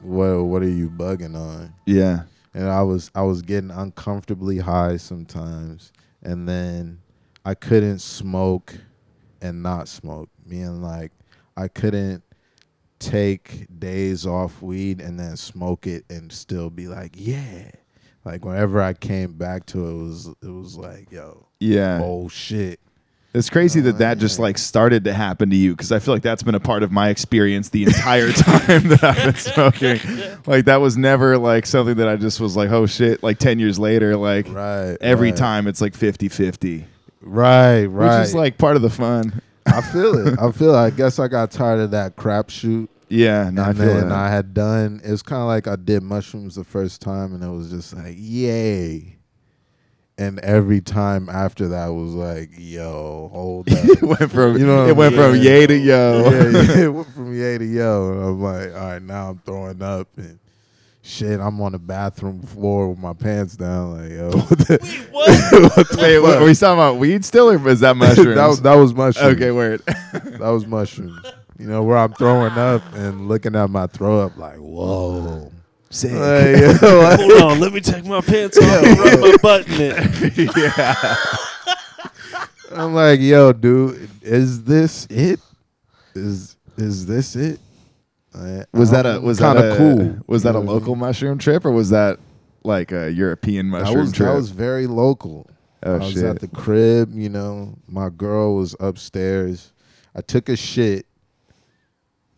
Speaker 6: what what are you bugging on?
Speaker 3: yeah.
Speaker 6: And I was I was getting uncomfortably high sometimes, and then I couldn't smoke and not smoke. Meaning like I couldn't take days off weed and then smoke it and still be like, yeah. Like whenever I came back to it, it was it was like, yo,
Speaker 3: Yeah.
Speaker 6: oh shit.
Speaker 3: It's crazy that that just like started to happen to you because I feel like that's been a part of my experience the entire time that I've been smoking. Like that was never like something that I just was like, oh shit, like 10 years later, like
Speaker 6: Right.
Speaker 3: every
Speaker 6: right.
Speaker 3: time it's like 50 50,
Speaker 6: Right, right.
Speaker 3: which is like part of the fun.
Speaker 6: I feel it. I feel it. I guess I got tired of that crapshoot.
Speaker 3: Yeah, no, I
Speaker 6: and
Speaker 3: feel
Speaker 6: then
Speaker 3: that.
Speaker 6: I had done. It was kind of like I did mushrooms the first time, and it was just like yay. And every time after that was like, yo, hold up.
Speaker 3: it went from
Speaker 6: You know
Speaker 3: it went from yay to yo.
Speaker 6: yeah, yeah, it went from yay to yo. And I'm like, all right, now I'm throwing up and shit. I'm on the bathroom floor with my pants down. Like, yo, what the-
Speaker 4: What?
Speaker 3: Wait, what, are we talking about weed still, or is that mushrooms?
Speaker 6: that was that was mushrooms.
Speaker 3: okay, word.
Speaker 6: that was mushrooms. You know where I'm throwing up and looking at my throw up like, whoa.
Speaker 3: Sick.
Speaker 6: Like, yo, like-
Speaker 4: Hold on, let me take my pants off and rub my butt in it.
Speaker 3: yeah.
Speaker 6: I'm like, yo, dude, is this it? Is is this it? Like,
Speaker 3: Was that a was that
Speaker 6: kinda
Speaker 3: a
Speaker 6: cool?
Speaker 3: Was that a
Speaker 6: know what I
Speaker 3: local mushroom trip, or was that like a European
Speaker 6: That
Speaker 3: mushroom
Speaker 6: was
Speaker 3: trip?
Speaker 6: that was very local.
Speaker 3: oh
Speaker 6: I was
Speaker 3: shit!
Speaker 6: at the crib, you know. My girl was upstairs. I took a shit,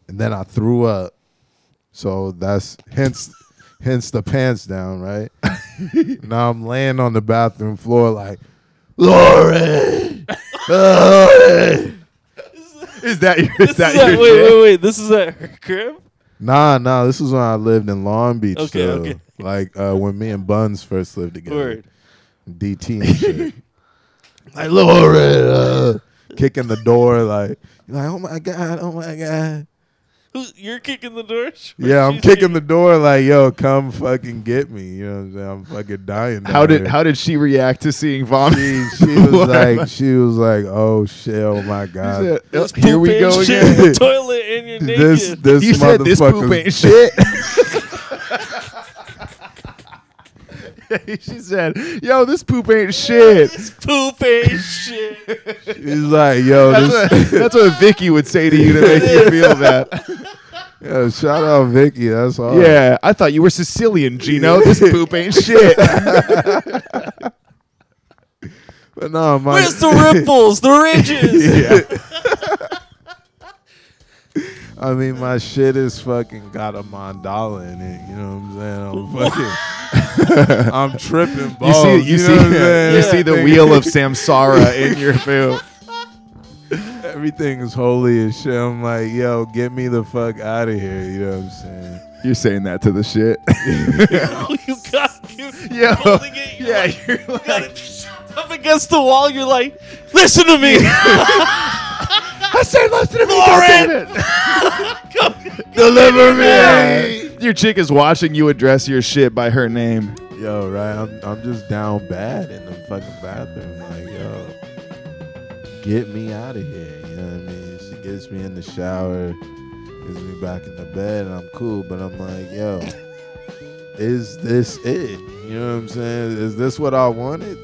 Speaker 6: and then I threw up. So that's hence, hence the pants down, right? now I'm laying on the bathroom floor like, Lauren, Lori.
Speaker 3: Is that your, is that
Speaker 4: is at, wait, wait, wait. This is at her crib?
Speaker 6: Nah, nah. This was when I lived in Long Beach.
Speaker 4: Okay,
Speaker 6: though.
Speaker 4: okay.
Speaker 6: Like uh, when me and Buns first lived together.
Speaker 4: Word.
Speaker 6: DT and shit. like Lori, uh, kicking the door, like, like, oh my god, oh my god.
Speaker 4: Who, you're kicking the door?
Speaker 6: Yeah, I'm kicking the door, like, yo, come fucking get me. You know what I'm saying? I'm fucking dying.
Speaker 3: How did
Speaker 6: here.
Speaker 3: how did she react to seeing vomit?
Speaker 6: she, she was like, she was like, oh shit, oh my god.
Speaker 3: said, "Oh, here we go again.
Speaker 4: the toilet and you're naked.
Speaker 6: This this
Speaker 3: you said this poop
Speaker 6: motherfucker-
Speaker 3: ain't shit. she said, "Yo, this poop ain't shit."
Speaker 4: This poop ain't shit.
Speaker 6: He's like, yo,
Speaker 3: That's
Speaker 6: this,
Speaker 3: what, that's what Vicky would say to you to make you feel that.
Speaker 6: yo, shout out Vicky. That's all.
Speaker 3: Yeah, I thought you were Sicilian, Gino. This poop ain't shit.
Speaker 6: But no, my
Speaker 4: Where's the ripples, the ridges?
Speaker 6: I mean, my shit is fucking got a mandala in it. You know what I'm saying? I'm fucking, I'm tripping
Speaker 3: You see, you,
Speaker 6: know
Speaker 3: see,
Speaker 6: what I'm
Speaker 3: you see the wheel of Samsara in your poop.
Speaker 6: Everything is holy as shit. I'm like, yo, get me the fuck out of here. You know what I'm saying?
Speaker 3: You're saying that to the shit.
Speaker 4: Oh, you got you
Speaker 3: Yo,
Speaker 4: holding it. You're
Speaker 3: yeah,
Speaker 4: like,
Speaker 3: you're
Speaker 4: you got it up against the wall. You're like, listen to me.
Speaker 3: I said, listen to me,
Speaker 4: Lauren!
Speaker 6: Deliver
Speaker 3: me. Your chick is watching you address your shit by her name.
Speaker 6: Yo, right? I'm, I'm just down bad in the fucking bathroom. Like, yo, get me out of here. You know what I mean? She gets me in the shower, gets me back in the bed, and I'm cool. But I'm like, yo, is this it? You know what I'm saying? Is this what I wanted?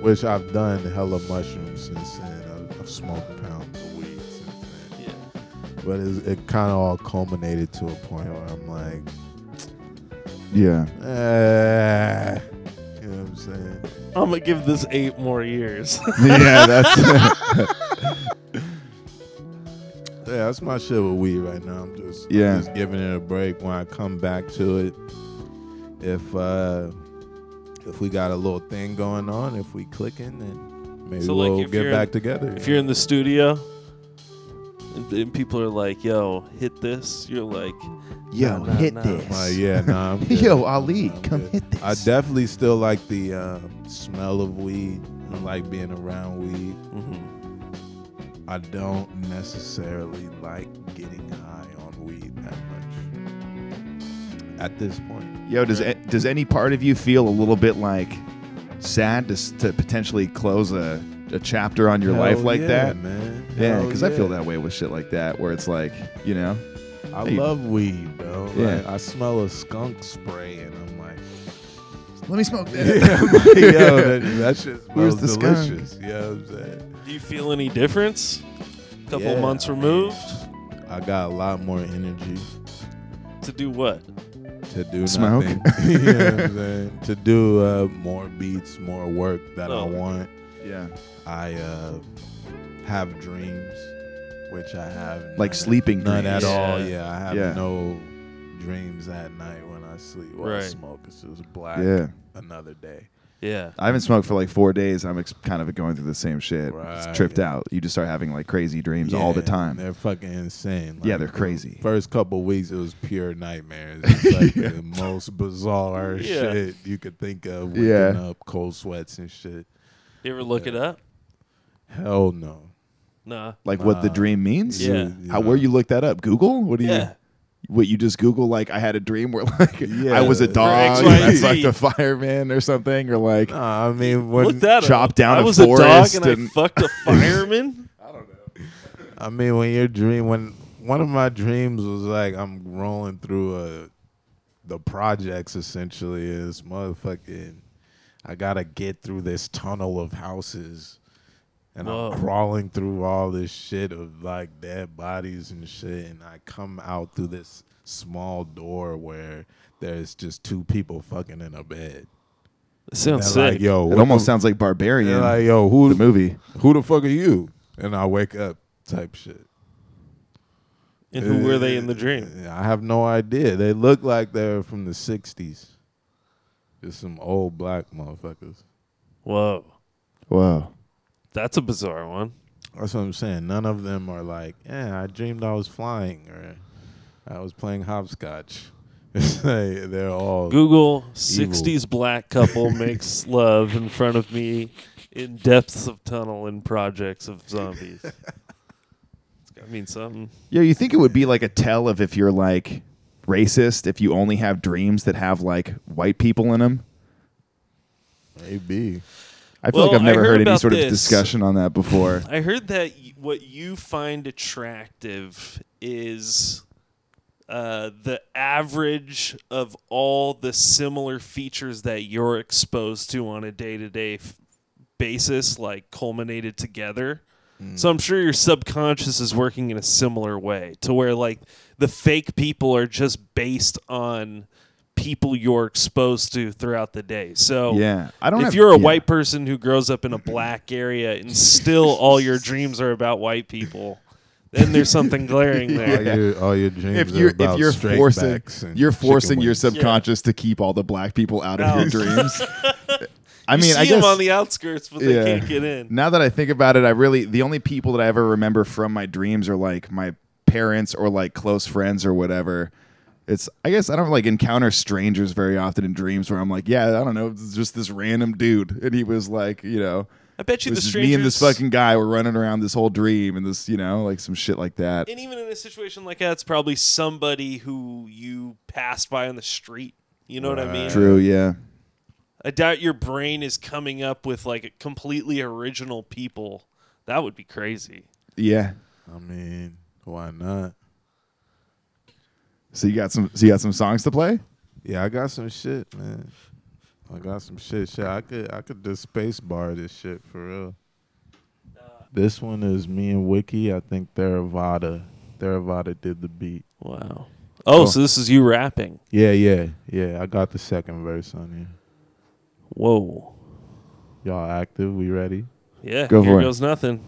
Speaker 6: Which I've done hella mushrooms since then. I've, I've smoked But it's, it kind of all culminated to a point where I'm like,
Speaker 3: Yeah.
Speaker 6: eh, you know what I'm saying?
Speaker 4: I'm gonna give this eight more years.
Speaker 3: yeah, that's
Speaker 6: Yeah, that's my shit with weed right now. I'm just I'm
Speaker 3: Yeah.
Speaker 6: just giving it a break when I come back to it. If uh if we got a little thing going on, if we clicking, then maybe
Speaker 4: So, like,
Speaker 6: we'll
Speaker 4: if
Speaker 6: get
Speaker 4: you're-
Speaker 6: back together.
Speaker 4: if you're in the studio and, and people are like, "Yo, hit this," you're like,
Speaker 3: Yo,
Speaker 4: Nah, nah,
Speaker 3: hit
Speaker 4: nah.
Speaker 3: this.
Speaker 6: Like, yeah, nah, I'm good.
Speaker 3: Yo, Ali,
Speaker 6: I'm
Speaker 3: come
Speaker 6: good.
Speaker 3: hit this.
Speaker 6: I definitely still like the um, smell of weed. I like being around weed.
Speaker 4: mhm.
Speaker 6: I don't necessarily like getting high on weed that much at this point.
Speaker 3: Yo, does a- does any part of you feel a little bit like sad to, to potentially close a, a chapter on your
Speaker 6: Hell
Speaker 3: life like
Speaker 6: yeah,
Speaker 3: that?
Speaker 6: man.
Speaker 3: Yeah,
Speaker 6: Hell
Speaker 3: because I feel that way with shit like that, where it's like, you know,
Speaker 6: I
Speaker 3: Hey.
Speaker 6: love weed, bro.
Speaker 3: Yeah.
Speaker 6: Like, I smell a skunk spray and I'm like,
Speaker 3: let me smoke that.
Speaker 6: yeah, I'm like, yo, that, that shit smells
Speaker 3: the skunk?
Speaker 6: delicious. You know what I'm saying?
Speaker 4: Do you feel any difference? A Couple
Speaker 6: Yeah,
Speaker 4: months
Speaker 6: I mean,
Speaker 4: removed
Speaker 6: I got a lot more energy
Speaker 4: to do what?
Speaker 6: to do
Speaker 3: Smoke.
Speaker 6: nothing. you know what I'm saying? To do uh, more beats, more work that
Speaker 4: Oh.
Speaker 6: I want.
Speaker 3: Yeah.
Speaker 6: I uh, have dreams, which I have
Speaker 3: Like
Speaker 6: none-
Speaker 3: sleeping
Speaker 6: none
Speaker 3: dreams.
Speaker 6: at all.
Speaker 4: Yeah.
Speaker 6: Yeah, I have
Speaker 3: Yeah.
Speaker 6: no dreams at night when I sleep. Or I
Speaker 4: Right.
Speaker 6: smoke. It's just black.
Speaker 3: Yeah.
Speaker 6: Another day.
Speaker 4: Yeah.
Speaker 3: I haven't smoked for like four days. I'm ex- kind of going through the same shit. It's
Speaker 6: Right,
Speaker 3: tripped
Speaker 6: yeah.
Speaker 3: out. You just start having like crazy dreams all the time.
Speaker 6: They're fucking insane.
Speaker 3: Yeah, they're
Speaker 6: the
Speaker 3: crazy.
Speaker 6: First couple weeks, it was pure nightmares. It's like the most bizarre
Speaker 4: Yeah.
Speaker 6: shit you could think of. Waking
Speaker 3: Yeah.
Speaker 6: up, cold sweats and shit.
Speaker 4: You ever look it up?
Speaker 6: Hell no.
Speaker 4: Nah.
Speaker 3: Like what the dream means?
Speaker 4: Yeah.
Speaker 3: How where you look that up? Google? What do you?
Speaker 4: Yeah.
Speaker 3: What you just Google? Like I had a dream where like
Speaker 6: Yeah.
Speaker 3: I was a dog
Speaker 4: XYZ.
Speaker 3: and I fucked a fireman or something, or like
Speaker 6: Nah, I mean, when,
Speaker 4: Look that
Speaker 3: chop
Speaker 4: up.
Speaker 3: down
Speaker 4: I
Speaker 3: a
Speaker 4: was a dog
Speaker 3: forest
Speaker 4: and, I
Speaker 3: and-
Speaker 4: fucked a fireman. I don't know.
Speaker 6: I mean, when your dream, when one of my dreams was like I'm rolling through a, the projects essentially is motherfucking. I gotta get through this tunnel of houses, and
Speaker 4: Whoa.
Speaker 6: I'm crawling through all this shit of like dead bodies and shit, and I come out through this small door where there's just two people fucking in a bed.
Speaker 4: It sounds sick.
Speaker 6: like, yo,
Speaker 3: it almost
Speaker 6: the-
Speaker 3: sounds like Barbarian,
Speaker 6: They're like, yo, who
Speaker 3: the movie.
Speaker 6: Who the fuck are you? And I wake up, type shit.
Speaker 4: and who were they uh, in the dream?
Speaker 6: I have no idea. They look like they're from the '60s. Just some old black motherfuckers.
Speaker 4: Whoa.
Speaker 3: Wow.
Speaker 4: That's a bizarre one.
Speaker 6: That's what I'm saying. None of them are like, yeah, I dreamed I was flying or I was playing hopscotch. It's like they're all
Speaker 4: Google 60s black couple makes love in front of me in depths of tunnel in projects of zombies. it's got to mean something.
Speaker 3: Yeah, you think it would be like a tell of if you're like racist if you only have dreams that have like white people in them.
Speaker 6: maybe.
Speaker 3: I feel
Speaker 4: Well,
Speaker 3: like I've never
Speaker 4: heard
Speaker 3: heard any
Speaker 4: about
Speaker 3: sort of discussion on that before.
Speaker 4: I heard that what you find attractive is uh, the average of all the similar features that you're exposed to on a day to day basis, like culminated together. Mm. So I'm sure your subconscious is working in a similar way to where like the fake people are just based on people you're exposed to throughout the day. So
Speaker 3: Yeah, I don't.
Speaker 4: if
Speaker 3: have-
Speaker 4: you're a
Speaker 3: yeah.
Speaker 4: white person who grows up in a black area and still all your dreams are about white people, then there's something glaring
Speaker 6: All
Speaker 4: there.
Speaker 6: your all your dreams
Speaker 3: if you're
Speaker 6: about
Speaker 3: if you're
Speaker 6: straight
Speaker 3: forcing
Speaker 6: backs and
Speaker 3: you're forcing your
Speaker 6: wings.
Speaker 3: subconscious to keep all the black people out of
Speaker 4: Out.
Speaker 3: your dreams. I mean,
Speaker 4: see
Speaker 3: I
Speaker 4: them
Speaker 3: guess
Speaker 4: on the outskirts, but they
Speaker 3: Yeah.
Speaker 4: can't get in.
Speaker 3: now that I think about it, I really the only people that I ever remember from my dreams are like my parents or like close friends or whatever. It's I guess I don't like encounter strangers very often in dreams where I'm like, yeah, I don't know, it's just this random dude, and he was like, you know,
Speaker 4: I bet you the
Speaker 3: this is
Speaker 4: strangers.
Speaker 3: me and this fucking guy were running around this whole dream and this, you know, like some shit like that.
Speaker 4: and even in a situation like that, it's probably somebody who you passed by on the street. You know what I mean?
Speaker 3: True, yeah.
Speaker 4: I doubt your brain is coming up with like completely original people. That would be crazy.
Speaker 3: Yeah.
Speaker 6: I mean, why not?
Speaker 3: So you got some so you got some songs to play?
Speaker 6: Yeah, I got some shit, man. I got some shit. Shit, I could I could just space bar this shit for real. This one is me and Wiki. I think Theravada. Theravada did the beat.
Speaker 4: Wow. Oh, oh. so this is you rapping.
Speaker 6: Yeah, yeah, yeah. I got the second verse on here.
Speaker 4: Whoa.
Speaker 6: Y'all active? We ready?
Speaker 4: Yeah.
Speaker 3: Go
Speaker 4: here
Speaker 3: for it.
Speaker 4: goes nothing.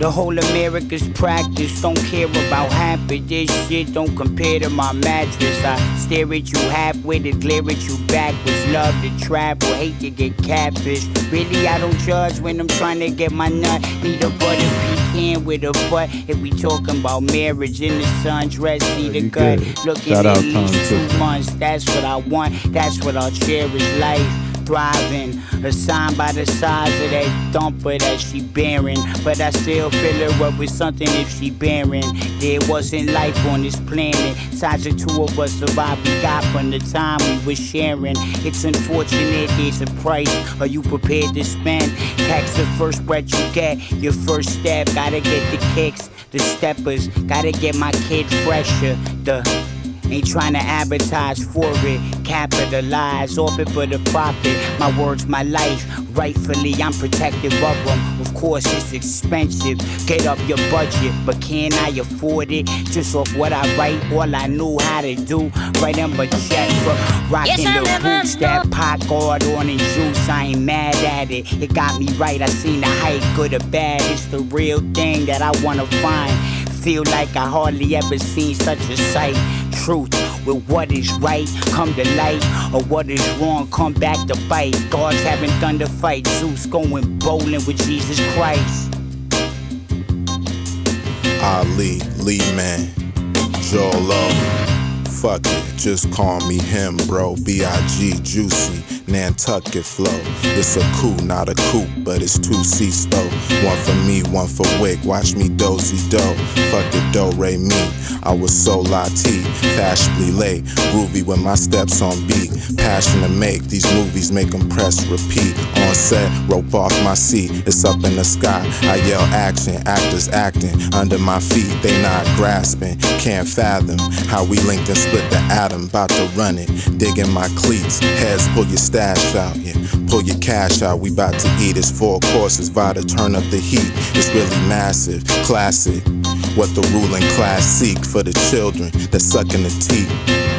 Speaker 7: The whole America's practice. Don't care about half of this shit. Don't compare to my mattress. I stare at you half-witted, glare at you backwards. Love to travel, hate to get catfish. Really, I don't judge when I'm trying to get my nut. Need a butter pecan with a butt. If we talking about marriage in the sundress, see the gut. Looking at least
Speaker 6: Tom
Speaker 7: two months. That's what I want. That's what I'll cherish life thriving. A sign by the size of that thumper that she bearing. But I still fill her up with something if she bearing. There wasn't life on this planet. Size the two of us survived we got from the time we were sharing. It's unfortunate there's a price. Are you prepared to spend? Tax the first breath you get. Your first step, gotta get the kicks. The steppers, gotta get my kid fresher. The Ain't trying to advertise for it, capitalize off it for the profit. My words, my life, rightfully I'm protective of them. Of course, it's expensive. Get up your budget, but can I afford it? Just off what I write, all I knew how to do. Write them a check for rocking
Speaker 8: Yes,
Speaker 7: the boots that pot guard on and juice. I ain't mad at it. It got me right. I seen the hype, good or bad. It's the real thing that I wanna find. Feel like I hardly ever seen such a sight. Truth with what is right come to light, or what is wrong come back to bite. Gods having thunder fight, Zeus going bowling with Jesus Christ.
Speaker 9: Ali, Lee Man, Jolo. Fuck it, just call me him, bro. B.I.G. Juicy, Nantucket flow. It's a coup, not a coupe, but it's two seats though. One for me, one for Wick. Watch me dozy do. Fuck the do, re me. I was so latte, fashionably late. Groovy with my steps on beat. Passion to make these movies, make 'em press repeat. On set, rope off my seat. It's up in the sky. I yell action, actors acting under my feet. They not grasping, can't fathom how we linked and split the atom. About to run it, digging my cleats. Heads, pull your stash out, yeah. Pull your cash out. We about to eat. It's four courses, Vita turn up the heat. It's really massive, classic. What the ruling class seek for the children that sucking the teeth.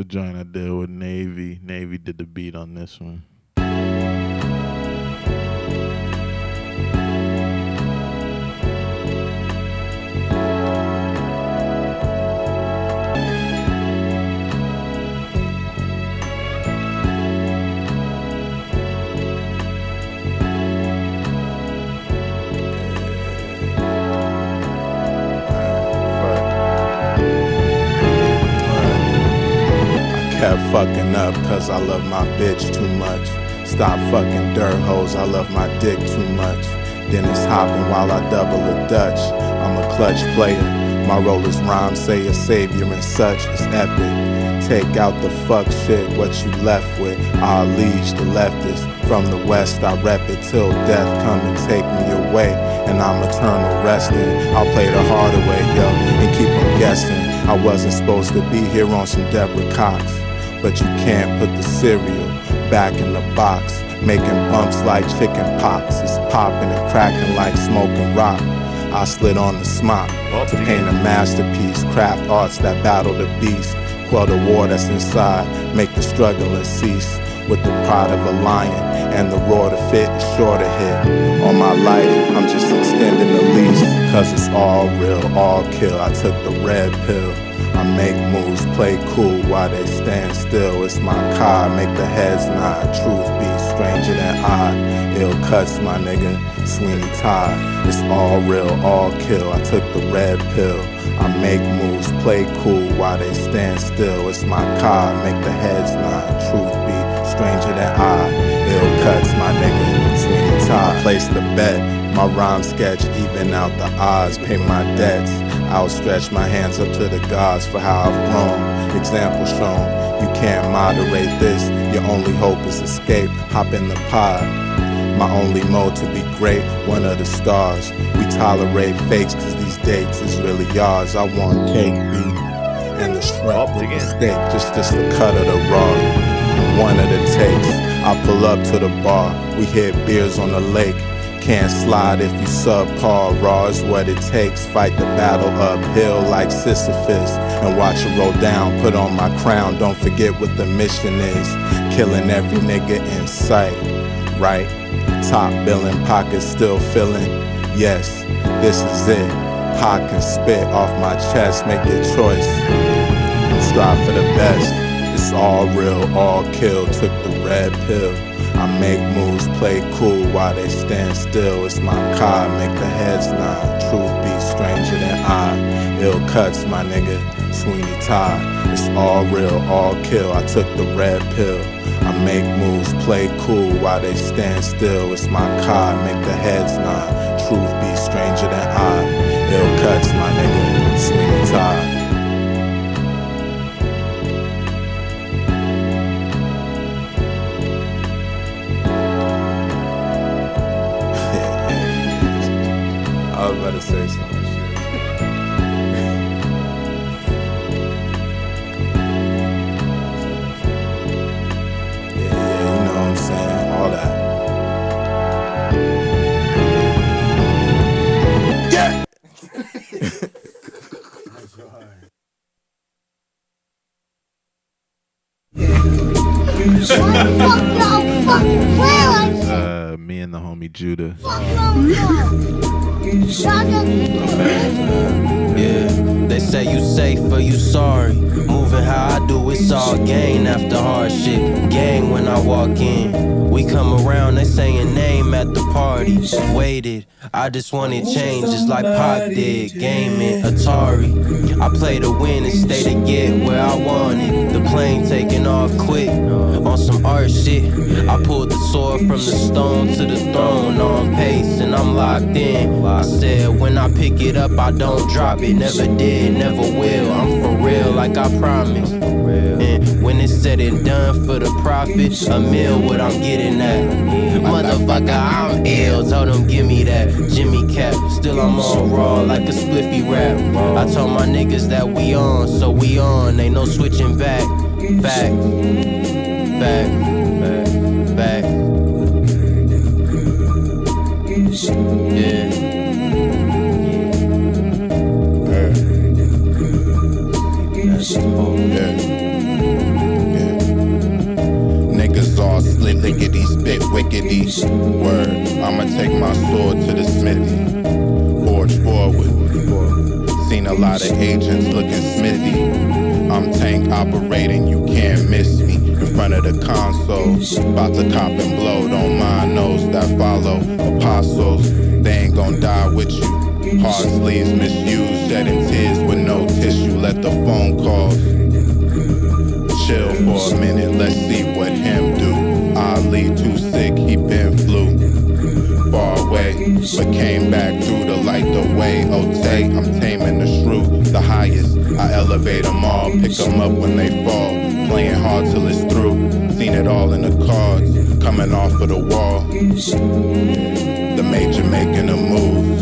Speaker 9: It's a joint I did with Navy. Navy did the beat on this one. Fucking up cause I love my bitch too much. Stop fucking dirt hoes, I love my dick too much. Then it's hopping while I double a Dutch. I'm a clutch player. My role is rhyme, say a savior and such. It's epic. Take out the fuck shit, what you left with. I'll leash the leftist. From the west, I rep it till death come and take me away. And I'm eternal resting. I'll play the harder way, yo, and keep 'em guessing. I wasn't supposed to be here on some Deborah Cox. But you can't put the cereal back in the box. Making bumps like chicken pox. It's popping and cracking like smoking rock. I slid on the smock to paint a masterpiece. Craft arts that battle the beast. Quell the war that's inside. Make the struggling cease. With the pride of a lion and the roar to fit is sure to hit. All my life, I'm just extending the leash. Cause it's all real, all kill. I took the red pill. I make moves, play cool while they stand still. It's my car, make the heads nod. Truth be stranger than I. Ill cuts, my nigga, Sweeney Todd. It's all real, all kill. I took the red pill. I make moves, play cool while they stand still. It's my car, make the heads nod. Truth be stranger than I. Ill cuts, my nigga, Sweeney Todd. Place the bet. My rhyme sketch even out the odds, pay my debts. I outstretch my hands up to the gods for how I've grown. Example shown, you can't moderate this. Your only hope is escape. Hop in the pod. My only mode to be great, one of the stars. We tolerate fakes cause these dates is really ours. I want cake beat and the shrimp with the steak, just just the cut of the raw. One of the takes, I pull up to the bar. We hit beers on the lake. Can't slide if you subpar. Raw is what it takes. Fight the battle uphill like Sisyphus. And watch it roll down. Put on my crown. Don't forget what the mission is. Killing every nigga in sight. Right? Top billing, pockets still filling. Yes, this is it. Can spit off my chest. Make your choice. Strive for the best. It's all real, all kill. Took the red pill. I make moves, play cool while they stand still. It's my car, make the heads nod. Truth be stranger than I. Ill cuts, my nigga, Sweeney Todd. It's all real, all kill. I took the red pill. I make moves, play cool while they stand still. It's my car, make the heads nod. Truth be stranger than I. Ill cuts, my nigga, Sweeney Todd.
Speaker 2: To say some shit. yeah, yeah, you know what I'm saying? All that. Yeah! Uh, me and the homie Judah.
Speaker 10: Yeah, they say you safe but you sorry. Moving how I do, it's all gain after hardship. Gang when I walk in. We come around, they saying name at the party. Waited, I just wanted just like Pac did. Gaming, Atari. I play to win and stay to get where I wanted. The plane taking off quick on some art shit. I pulled the sword from the stone to the throne on pace and I'm locked in. I said when I pick it up, I don't drop it. Never did, never will. I'm for real, like I promised. And when it's said and done for the profit, a meal what I'm getting at. Motherfucker, I'm ill. Told them give me that Jimmy cap. Still I'm on raw like a spliffy rap. I told my niggas that we on, so we on. Ain't no switching back. Back. Back. Back. Yeah.
Speaker 2: Yeah. All slit lickety spit wickety. Word. I'ma take my sword to the smithy. Forge forward. Seen a lot of agents looking smithy. I'm tank operating, you can't miss me. In front of the console. About to cop and blow. Don't mind those that follow. Apostles, they ain't gon' die with you. Hard sleeves misused, shedding tears with no tissue. Let the phone calls chill for a minute. Let's but came back through to light the way. Oh, I'm taming the shrew, the highest. I elevate them all, pick them up when they fall. Playing hard till it's through. Seen it all in the cards, coming off of the wall. The major making a move.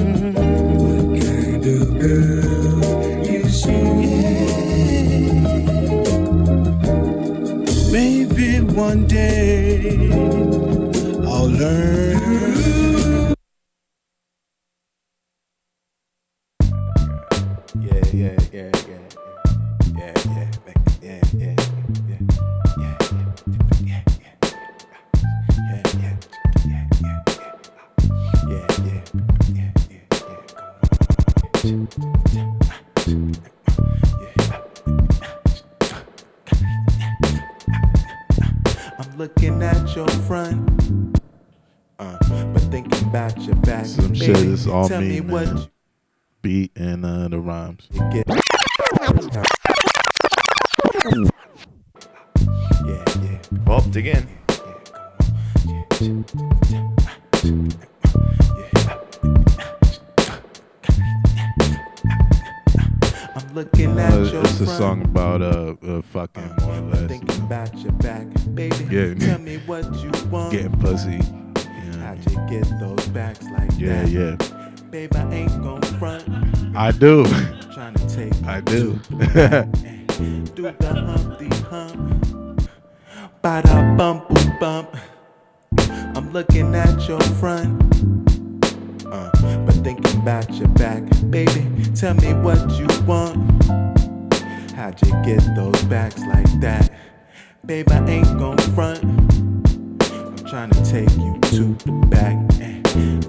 Speaker 11: Maybe one day I'll learn.
Speaker 2: Tell
Speaker 6: me,
Speaker 2: what
Speaker 6: man. Beat and uh, the rhymes.
Speaker 2: get. Yeah, yeah.
Speaker 3: Well, dig in.
Speaker 2: I'm looking at
Speaker 6: Uh,
Speaker 2: your
Speaker 6: it's a
Speaker 2: front.
Speaker 6: song about uh, uh fucking more or less.
Speaker 2: Thinking about your back, baby.
Speaker 6: Yeah.
Speaker 2: Tell me what you want.
Speaker 6: Getting pussy. You know
Speaker 2: How'd
Speaker 6: mean?
Speaker 2: you get those backs like
Speaker 6: Yeah,
Speaker 2: that?
Speaker 6: yeah.
Speaker 2: Babe, I ain't gon' front.
Speaker 6: I do.
Speaker 2: Trying to take
Speaker 6: I do.
Speaker 2: to the back and do the Humpty Hump. Ba da bump boom bump. I'm looking at your front. Uh, but thinking about your back, baby. Tell me what you want. How'd you get those backs like that? Babe, I ain't gon' front. I'm trying to take you to the back and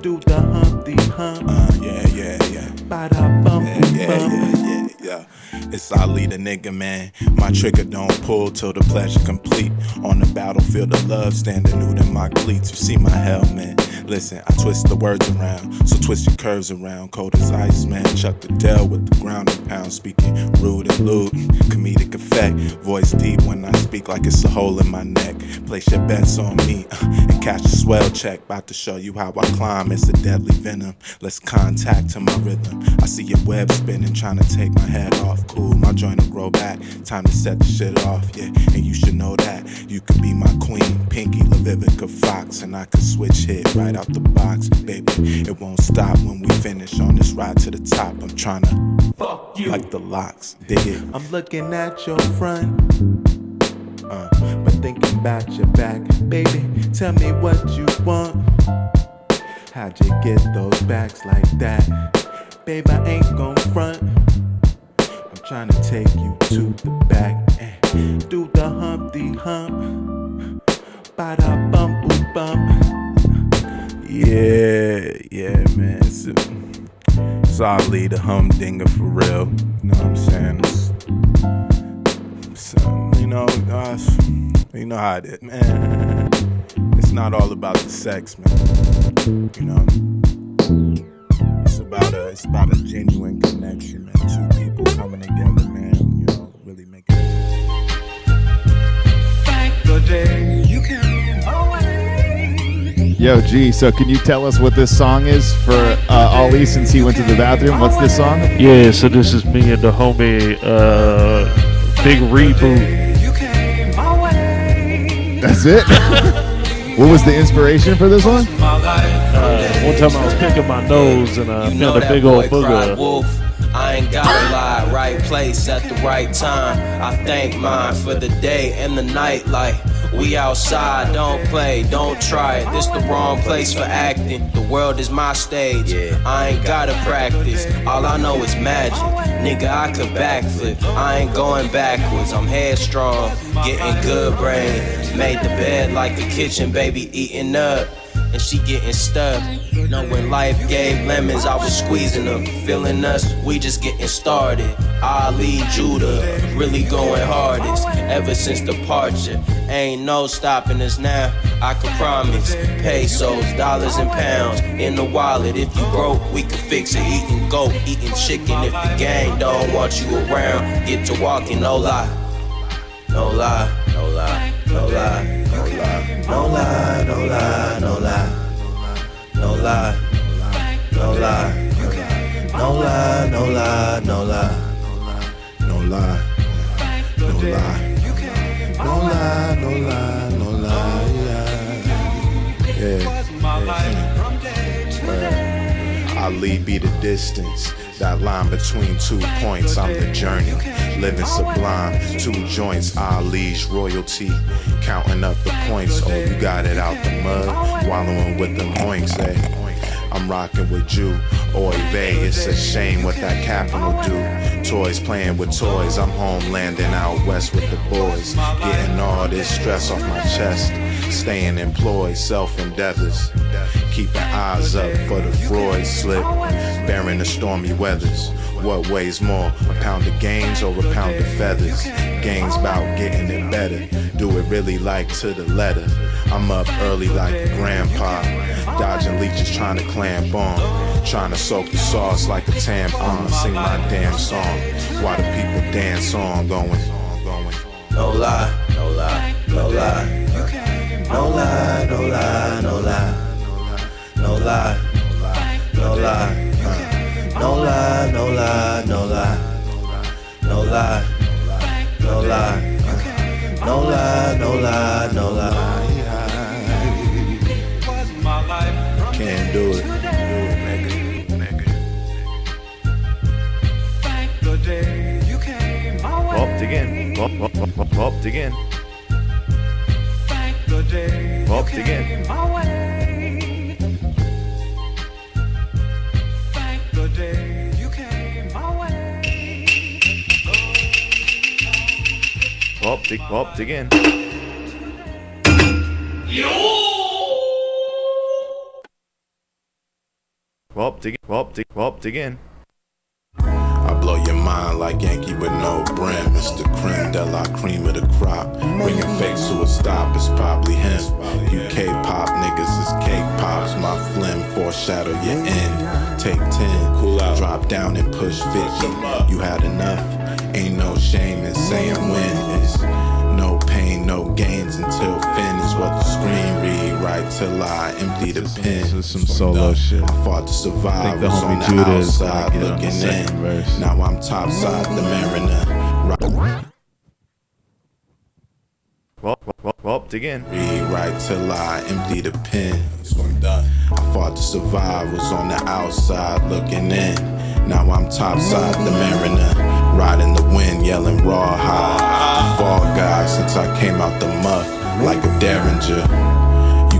Speaker 2: do the Humpty Hump.
Speaker 9: Uh, yeah, yeah, yeah.
Speaker 2: Ba da bump
Speaker 9: Yeah, yeah,
Speaker 2: bump.
Speaker 9: yeah, yeah, yeah. It's Ali the nigga, man. My trigger don't pull till the pleasure complete. On the battlefield of love, standing nude in my cleats. You see my helmet. Listen, I twist the words around, so twist your curves around. Cold as ice, man. Chuck Liddell with the ground and pound. Speaking rude and lewd, comedic effect. Voice deep when I speak like it's a hole in my neck. Place your bets on me uh, and catch a swell check. About to show you how I climb. It's a deadly venom. Let's contact to my rhythm. I see your web spinning, trying to take my head off. Cool, my joint will grow back. Time to set the shit off, yeah. And you should know that you could be my queen, Pinky LaVivica Fox, and I could switch hit right out the box, baby. It won't stop when we finish on this ride to the top. I'm trying to fuck you like the locks. Dig it.
Speaker 6: I'm looking at your front, uh, but thinking about your back, baby. Tell me what you want. How'd you get those backs like that? Babe, I ain't gon' front. I'm trying to take you to the back and do the Humpty Hump. Ba-da bump boop bump.
Speaker 9: Yeah, yeah, man. It's Ali the humdinger for real. You know what I'm saying? So, you know, uh, you know how it is, man. It's not all about the sex, man. You know, it's about a, it's about a genuine connection, man. Two people coming together, man. You know, really making.
Speaker 2: The day you away.
Speaker 3: Yo, G, so can you tell us what this song is for uh, Ali since he went to the bathroom? What's this song?
Speaker 4: Yeah, so this is me and the homie, uh, Big Reboot.
Speaker 2: You came away.
Speaker 3: That's it? what was the inspiration for this one?
Speaker 4: Uh, one time I was picking my nose and I
Speaker 10: You
Speaker 4: found a big old
Speaker 10: cried
Speaker 4: booger.
Speaker 10: wolf. I ain't gotta lie, right place at the right time. I thank mine for the day and the night. Like we outside, don't play, don't try it. This the wrong place for acting. The world is my stage. I ain't gotta practice. All I know is magic. Nigga, I could backflip. I ain't going backwards. I'm headstrong, getting good brain. Made the bed like the kitchen, baby, eating up and she getting stuck. Know when life gave lemons, I was squeezing them. Feeling us, we just getting started. Ali Judah, really going hardest. Ever since departure, ain't no stopping us now. I can promise. Pesos, dollars, and pounds in the wallet. If you broke, we can fix it. Eating goat, eating chicken. If the gang don't want you around, get to walking, no lie. No lie, no lie, no lie, no lie, no lie, no lie, no lie, no lie, no lie, no lie, no lie, no lie,
Speaker 9: No lie, no lie, no lie, no lie, no lie. Yeah,
Speaker 2: My life from day to
Speaker 9: yeah. Ali be the distance. That line between two points, I'm the journey. Living sublime, two joints, Ali's royalty. Counting up the points, oh, you got it out the mud. Wallowing with the oinks, eh? I'm rocking with you. Oy vey, it's a shame what that capital do. Toys playing with toys, I'm home landing out west with the boys. Getting all this stress off my chest. Staying employed, self endeavors. Keeping eyes up for the Freud slip. Bearing the stormy weathers. What weighs more, a pound of gains or a pound of feathers? Gains bout getting it better. Do it really like to the letter. I'm up early like a grandpa. Dodging leeches trying to clamp on. Trying to soak the sauce like a tampon. Sing my damn song. While the people dance on going. going.
Speaker 10: no lie, no lie, no lie, no lie, no lie, no lie, no lie, no lie, uh, no lie, no lie, no lie, no lie, no lie, uh, no lie, no lie, no lie.
Speaker 9: Can't do it.
Speaker 3: Popped again. Pop, pop, pop, popped again
Speaker 2: the day you
Speaker 3: again.
Speaker 2: my way. Thank the day
Speaker 3: dig, dig in. Yo! Dig, well, dig, dig
Speaker 9: in blow your mind like Yankee with no brim. It's the creme de la cream of the crop. Bringing fakes to a stop, it's probably him. You K-pop niggas is cake pops. My phlegm foreshadow your end. Take 10, cool out. Drop down and push 50. You had enough. Ain't no shame in saying when. It's no pain, no gains until fin is What the screen read right till I empty the pen.
Speaker 11: This is some solo shit.
Speaker 9: I fought to survive.
Speaker 11: I think the
Speaker 9: was
Speaker 11: homie
Speaker 9: on the
Speaker 11: Judah is
Speaker 9: outside
Speaker 11: gonna on the
Speaker 9: looking in.
Speaker 11: verse.
Speaker 9: Now I'm topside the mariner. Right.
Speaker 3: Well, well, well, well dig in.
Speaker 9: Rewrite till I empty the pen. So I'm done. I fought to survive, was on the outside looking in. Now I'm topside the mariner, riding the wind, yelling rawhide. Fall guy since I came out the muck like a derringer.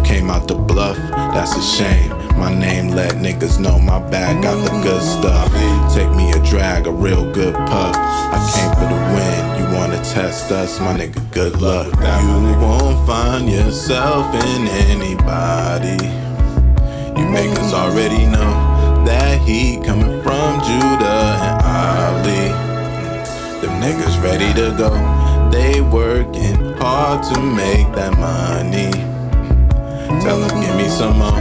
Speaker 9: Came out the bluff, that's a shame. My name let niggas know my bag got the good stuff. Take me a drag, a real good puff. I came for the win. You wanna test us, my nigga? Good luck. You won't find yourself in anybody. You niggas already know that he coming from Judah and Ali. Them niggas ready to go. They working hard to make that money. Tell them give me some more.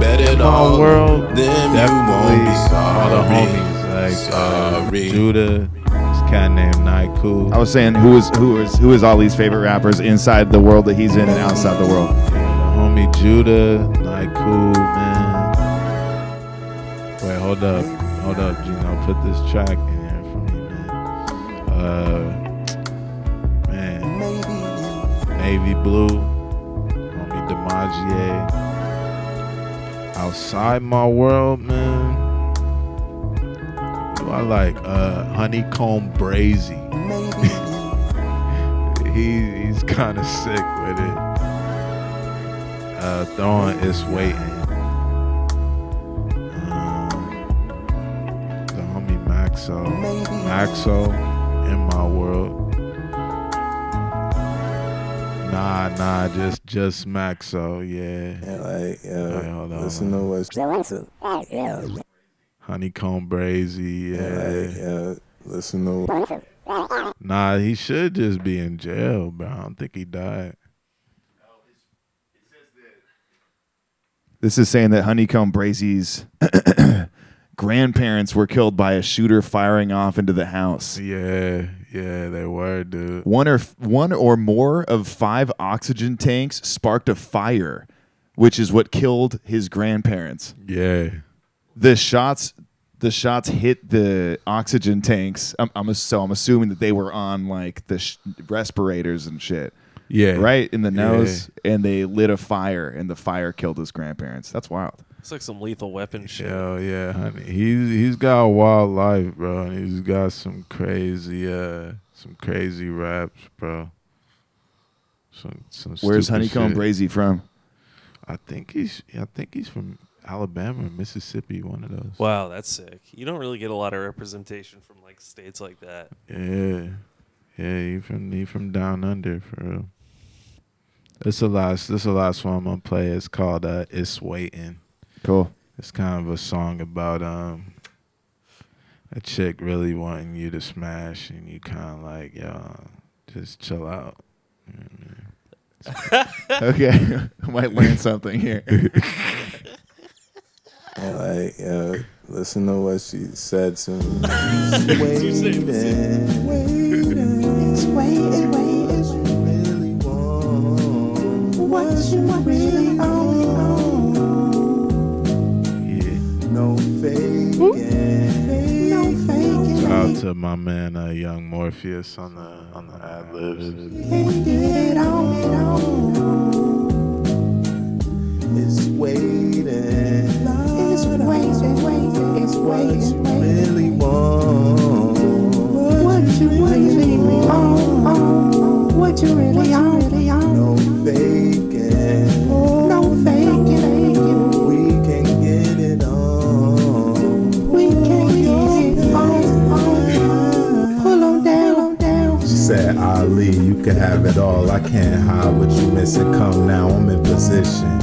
Speaker 9: Bet it all.
Speaker 6: My world,
Speaker 9: Then you
Speaker 6: definitely
Speaker 9: won't be
Speaker 6: all the
Speaker 9: sorry.
Speaker 6: homies like uh,
Speaker 9: Sorry.
Speaker 6: Judah, this cat named Naiku.
Speaker 3: I was saying who is who is who is Ali's favorite rappers inside the world that he's in and outside the world.
Speaker 6: Yeah, the homie Judah, Naiku, man. Wait, hold up, hold up, Gino. You know, put this track in here for me, man. Uh, man, Navy Blue, homie DiMaggio. Outside my world, man. Who I like? Uh, Honeycomb Brazy. he he's kind of sick with it. Uh, throwing is waiting. Um, the homie Maxo, Maxo in my world. Nah, nah, just just Maxo, yeah.
Speaker 11: Yeah, like, yeah,
Speaker 6: Alright, hold on,
Speaker 11: listen to what's yeah,
Speaker 6: Honeycomb Brazy,
Speaker 11: like,
Speaker 6: yeah.
Speaker 11: yeah, listen to
Speaker 6: Nah, he should just be in jail, bro. I don't think he died.
Speaker 3: This is saying that Honeycomb Brazy's grandparents were killed by a shooter firing off into the house.
Speaker 6: Yeah, yeah, they were, dude.
Speaker 3: One or one or more of five oxygen tanks sparked a fire, which is what killed his grandparents.
Speaker 6: Yeah.
Speaker 3: The shots, the shots hit the oxygen tanks. I'm, I'm so I'm assuming that they were on like the sh- respirators and shit.
Speaker 6: Yeah.
Speaker 3: right in the
Speaker 6: Yeah.
Speaker 3: nose, and they lit a fire, and the fire killed his grandparents. That's wild.
Speaker 4: It's like some lethal weapon shit.
Speaker 6: Hell yeah, honey. He's he's got a wild life, bro. And he's got some crazy uh some crazy raps, bro. Some some
Speaker 3: Where's Honeycomb
Speaker 6: shit.
Speaker 3: Brazy from?
Speaker 6: I think he's I think he's from Alabama or Mississippi, one of those.
Speaker 4: Wow, that's sick. You don't really get a lot of representation from like states like that.
Speaker 6: Yeah. Yeah, he from he from down under for real. This the last this the last one I'm gonna play. It's called uh It's Waiting.
Speaker 3: Cool.
Speaker 6: It's kind of a song about um a chick really wanting you to smash and you kind of like, yo, just chill out. You know I mean?
Speaker 3: Okay, I might learn something here.
Speaker 11: Yeah, like, yeah, listen to what she said to me. waiting, waiting, it's waiting, waiting. Really what you really own.
Speaker 6: To my man uh, Young Morpheus on the on the ad libs.
Speaker 11: It's waiting. It's waiting, it's waiting. What you really want? What you really want? What you really faking. No faking. Ali, you can have it all. I can't hide what you missing. Come now, I'm in position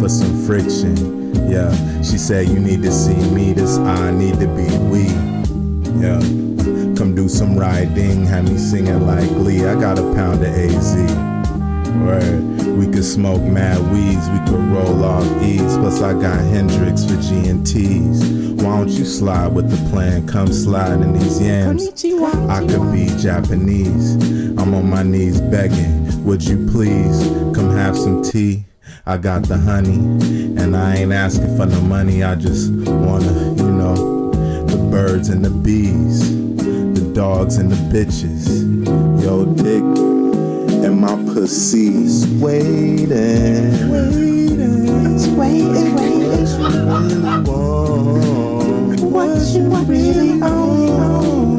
Speaker 11: for some friction. Yeah, she said, you need to see me. This I need to be we. Yeah, come do some riding. Have me singing like Glee. I got a pound of AZ. Word. We could smoke mad weeds, we could roll off E's. Plus, I got Hendrick's for G and T's. Why don't you slide with the plan? Come slide in these yams. I could be Japanese. I'm on my knees begging. Would you please come have some tea? I got the honey, and I ain't asking for no money. I just wanna, you know, the birds and the bees, the dogs and the bitches. Yo, dick and my pussy's waiting. It's waiting, waiting. What you want really want?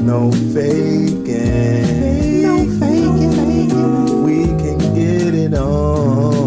Speaker 11: No faking, no faking. We can get it on.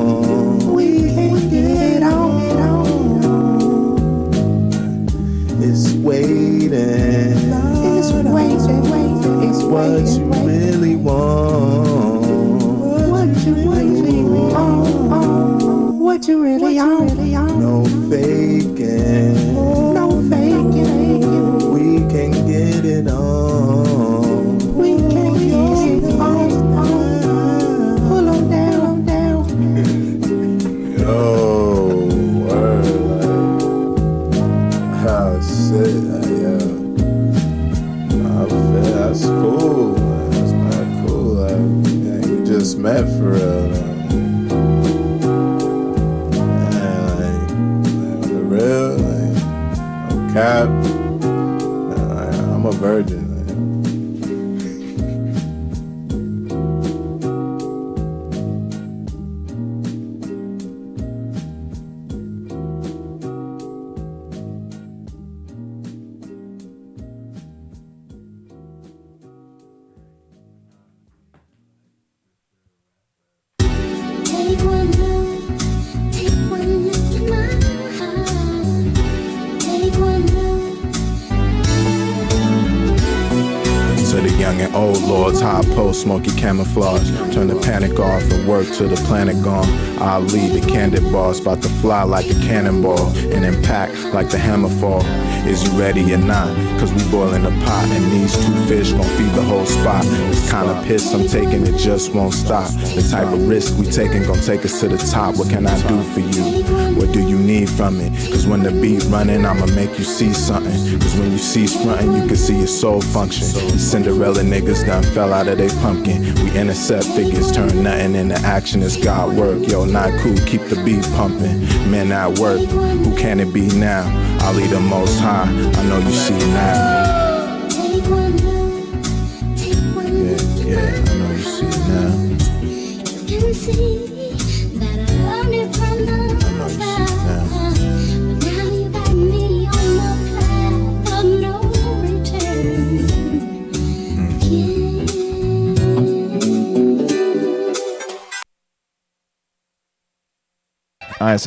Speaker 9: Till the planet gone. I'll lead the candid boss, to fly like a cannonball and impact like the hammer fall. Is you ready or not? Cause we boiling the pot and these two fish gon' feed the whole spot. This kind of piss I'm taking, it just won't stop. The type of risk we taking gon' take us to the top. What can I do for you? What do you need from me? Cause when the beat running, I'ma make you see something. Cause when you cease frontin', you can see your soul function. Cinderella niggas done fell out of they pumpkin. We intercept figures, turn nothing into action. It's God work. Yo, not cool, keep the beat pumping. Men at work, who can it be now? I'll lead the most high. I know you see now.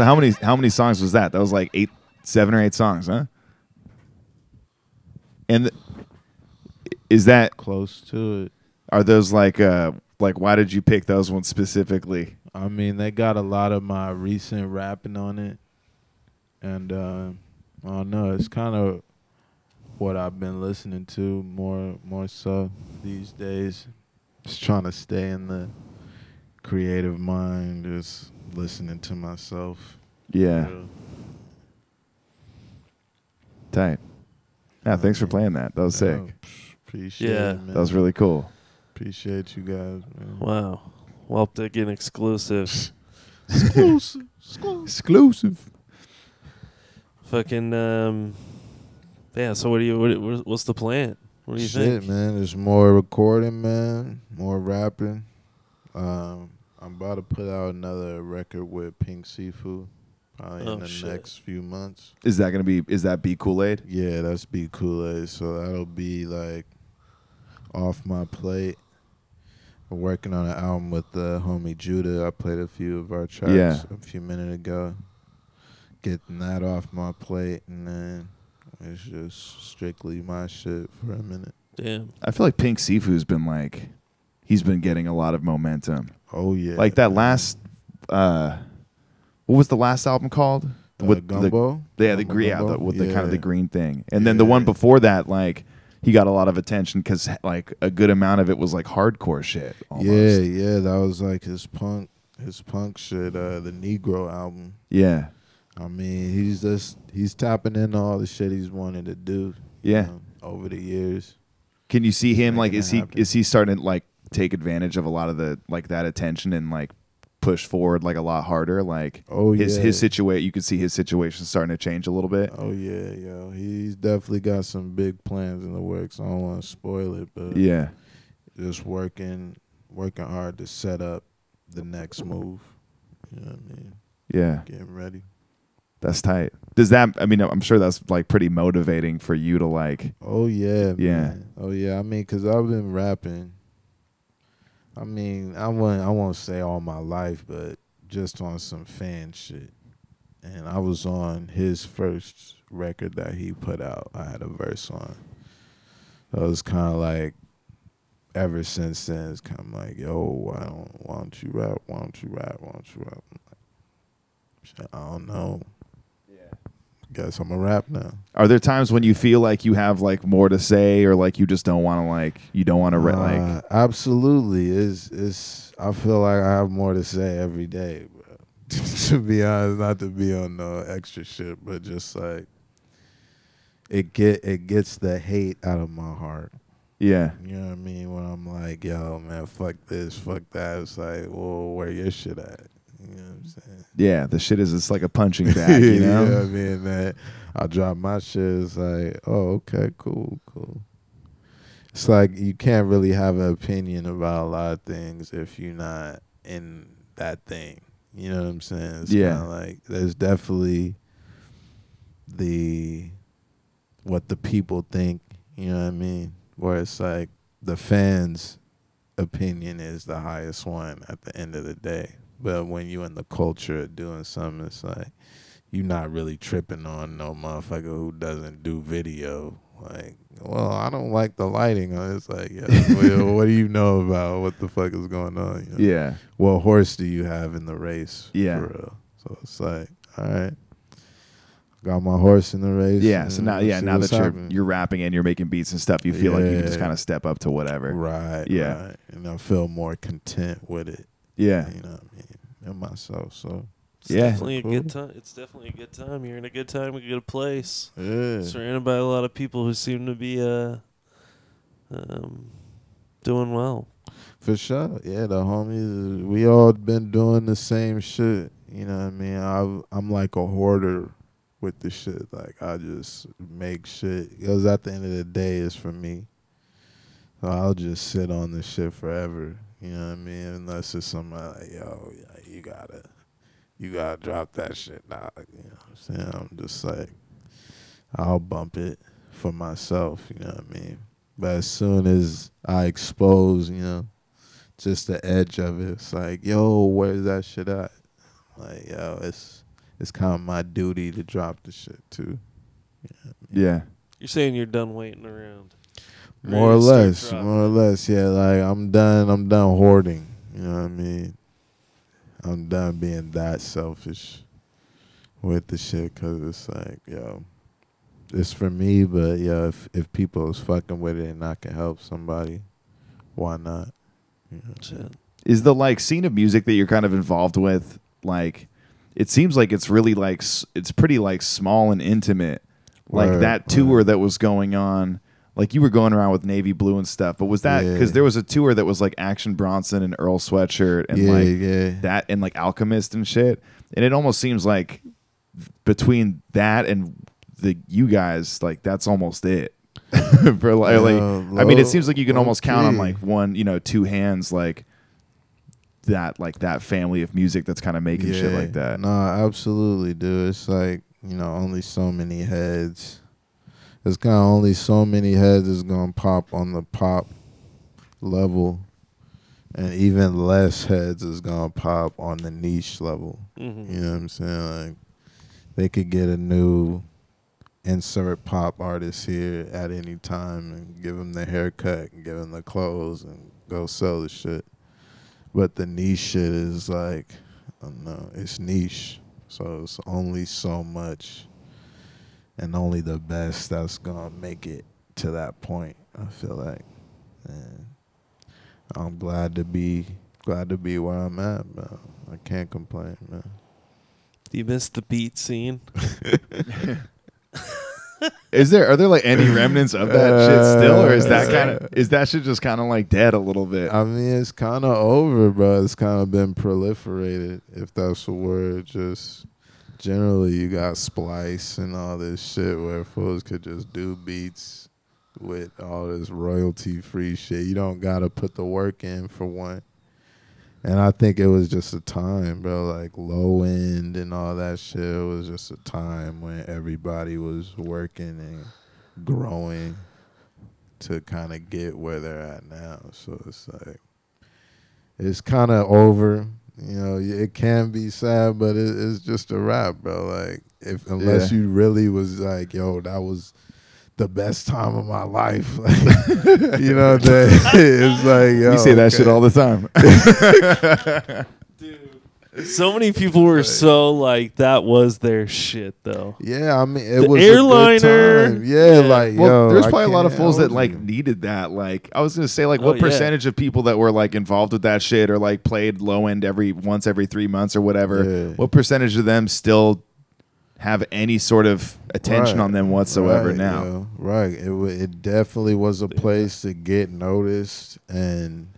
Speaker 3: So how many how many songs was that? That was like eight, seven or eight songs, huh? And th- is that
Speaker 6: Close to it.
Speaker 3: are those like uh like why did you pick those ones specifically?
Speaker 6: I mean, they got a lot of my recent rapping on it, and uh, I don't know. It's kind of what I've been listening to more, more so these days. Just trying to stay in the creative mind, just listening to myself.
Speaker 3: Yeah,
Speaker 6: Real.
Speaker 3: tight. Yeah, thanks for playing that. That was sick.
Speaker 6: Yeah, appreciate
Speaker 4: Yeah.
Speaker 6: it, man.
Speaker 3: That was really cool.
Speaker 6: Appreciate you guys, man.
Speaker 4: Wow. Welp an exclusive.
Speaker 6: Exclusive.
Speaker 3: Exclusive.
Speaker 4: Fucking um Yeah, so what do you what, what- what's the plan? What do you
Speaker 6: Shit,
Speaker 4: think?
Speaker 6: man. There's more recording, man. More rapping. Um, I'm about to put out another record with Pink Siifu, probably
Speaker 4: Oh,
Speaker 6: in the
Speaker 4: shit.
Speaker 6: next few months.
Speaker 3: Is that gonna be? Is that be Kool Aid?
Speaker 6: Yeah, that's be Kool Aid. So that'll be like off my plate. I'm working on an album with the homie Judah. I played a few of our tracks
Speaker 3: Yeah.
Speaker 6: a few minutes ago. Getting that off my plate, and then it's just strictly my shit for a minute.
Speaker 4: Damn.
Speaker 3: I feel like Pink Siifu's been like, he's been getting a lot of momentum.
Speaker 6: Oh yeah,
Speaker 3: like that last, uh, what was the last album called?
Speaker 6: Uh,
Speaker 3: with
Speaker 6: Gumbo?
Speaker 3: The, yeah, the green, yeah, the, with the kind of the green thing, and then the one before that, like he got a lot of attention because like a good amount of it was like hardcore shit. Almost.
Speaker 6: Yeah, yeah, that was like his punk, his punk shit. Uh, the Negro album.
Speaker 3: yeah,
Speaker 6: I mean, he's just he's tapping into all the shit he's wanted to do.
Speaker 3: Yeah.
Speaker 6: know, over the years.
Speaker 3: Can you see him like is he
Speaker 6: happen.
Speaker 3: is he starting like take advantage of a lot of the like that attention and like push forward like a lot harder like
Speaker 6: Oh
Speaker 3: his
Speaker 6: yeah,
Speaker 3: his situation you can see his situation starting to change a little bit
Speaker 6: Oh yeah, yo, he's definitely got some big plans in the works. I don't want to spoil it, but
Speaker 3: yeah
Speaker 6: just working, working hard to set up the next move. You know what I mean?
Speaker 3: Yeah,
Speaker 6: Getting ready.
Speaker 3: that's tight. Does that? I mean, I'm sure that's like pretty motivating for you to like.
Speaker 6: Oh yeah,
Speaker 3: Yeah.
Speaker 6: man. Oh yeah. I mean, cause I've been rapping. I mean, I won't. I won't say all my life, but just on some fan shit. And I was on his first record that he put out. I had a verse on. So it was kind of like, ever since then, it's kind of like, yo, why don't why don't you rap? Why don't you rap? Why don't you rap? Like, I don't know. Guess I'm a rap now.
Speaker 3: Are there times when you feel like you have like more to say, or like you just don't want to like you don't want to re- like?
Speaker 6: Uh, absolutely. is it's I feel like I have more to say every day, bro. to be honest, not to be on no extra shit, but just like it get it gets the hate out of my heart.
Speaker 3: Yeah.
Speaker 6: You know what I mean? When I'm like, yo, man, fuck this, fuck that. It's like, well, where your shit at? You know what I'm saying?
Speaker 3: Yeah, the shit is it's like a punching bag, you know?
Speaker 6: what I mean? That I drop my shit. It's like, oh, okay, cool, cool. It's like you can't really have an opinion about a lot of things if you're not in that thing. You know what I'm saying? It's
Speaker 3: Yeah.
Speaker 6: like there's definitely the what the people think. You know what I mean? Where it's like the fans' opinion is the highest one at the end of the day. But when you in the culture of doing something, it's like you not really tripping on no motherfucker who doesn't do video. Like, well, I don't like the lighting. on it. It's like, yeah, well, what do you know about what the fuck is going on? You know?
Speaker 3: Yeah.
Speaker 6: What horse do you have in the race?
Speaker 3: Yeah.
Speaker 6: So it's like, all right, got my horse in the race.
Speaker 3: Yeah. So now, yeah, now that you're you're rapping and you're making beats and stuff, you feel like you can just kind of step up to whatever.
Speaker 6: right,
Speaker 3: Yeah.
Speaker 6: right. and I feel more content with it.
Speaker 3: Yeah.
Speaker 6: you know what I mean, and myself. So
Speaker 4: It's
Speaker 3: Yeah.
Speaker 4: definitely a good time. It's definitely a good time. You're in a good time, a good place.
Speaker 6: yeah,
Speaker 4: Surrounded by a lot of people who seem to be uh, um, doing well.
Speaker 6: For sure. Yeah, the homies, we all been doing the same shit. You know what I mean? I, I'm like a hoarder with the shit. Like, I just make shit. Because at the end of the day, it's for me. So I'll just sit on this shit forever. You know what I mean? Unless it's somebody like, yo, yeah, you gotta, you gotta drop that shit now. You know what I'm saying? I'm just like, I'll bump it for myself. You know what I mean? But as soon as I expose, you know, just the edge of it, it's like, yo, where's that shit at? Like, yo, it's it's kind of my duty to drop the shit too.
Speaker 3: Yeah.
Speaker 4: You're saying you're done waiting around.
Speaker 6: More or less, more or less, yeah. Like I'm done. I'm done hoarding. You know what I mean? I'm done being that selfish with the shit because it's like, yo, it's for me. But yo, if if people is fucking with it and I can help somebody, why not? You know what
Speaker 3: Is the like scene of music that you're kind of involved with like? It seems like it's really like s- it's pretty like small and intimate. Like
Speaker 6: Word,
Speaker 3: that tour that was going on. Like you were going around with navy blue and stuff, but was that because
Speaker 6: Yeah.
Speaker 3: there was a tour that was like Action Bronson and Earl Sweatshirt and
Speaker 6: yeah,
Speaker 3: like
Speaker 6: yeah.
Speaker 3: that and like Alchemist and shit. And it almost seems like between that and the you guys, like that's almost it. For like,
Speaker 6: Yeah,
Speaker 3: like I mean, it seems like you can almost count on like one, you know, two hands, like that, like that family of music that's kind of making shit like that.
Speaker 6: No, absolutely, dude. It's like you know, only so many heads. It's kind of only so many heads is gonna pop on the pop level, and even less heads is gonna pop on the niche level.
Speaker 4: Mhm.
Speaker 6: You know what I'm saying? Like they could get a new insert pop artist here at any time and give them the haircut and give them the clothes and go sell the shit. But the niche shit is like, I don't know, it's niche. So it's only so much and only the best that's gonna make it to that point, I feel like. And I'm glad to be glad to be where I'm at, man. I can't complain, man.
Speaker 4: Do you miss the beat scene?
Speaker 3: Is there are there like any remnants of that shit still, or is that
Speaker 6: Uh,
Speaker 3: kind of is that shit just kind of like dead a little bit?
Speaker 6: I mean, it's kind of over, bro. It's kind of been proliferated, if that's a word. Just generally, you got Splice and all this shit where fools could just do beats with all this royalty free shit. You don't gotta put the work in for one. And I think it was just a time, bro. Like low end and all that shit. It was just a time when everybody was working and growing to kind of get where they're at now. So it's like it's kind of over. You know, it can be sad, but it, it's just a wrap, bro. Like if unless
Speaker 3: Yeah.
Speaker 6: you really was like, yo, that was the best time of my life. Like, you know, that it's like yo,
Speaker 3: you say that shit all the time.
Speaker 4: So many people were so like that was their shit though.
Speaker 6: Yeah, I mean, it
Speaker 4: The
Speaker 6: was
Speaker 4: airliner,
Speaker 6: A good time. Yeah,
Speaker 4: yeah.
Speaker 6: like
Speaker 3: well,
Speaker 6: yo,
Speaker 3: there's probably a lot of fools that like needed that. Like, I was gonna say, like,
Speaker 4: Oh,
Speaker 3: what
Speaker 4: yeah.
Speaker 3: percentage of people that were like involved with that shit or like played low end every once every three months or whatever?
Speaker 6: Yeah.
Speaker 3: What percentage of them still have any sort of attention
Speaker 6: Right,
Speaker 3: on them whatsoever
Speaker 6: right,
Speaker 3: now?
Speaker 6: yo, right. It wa- it definitely was a place to get noticed, and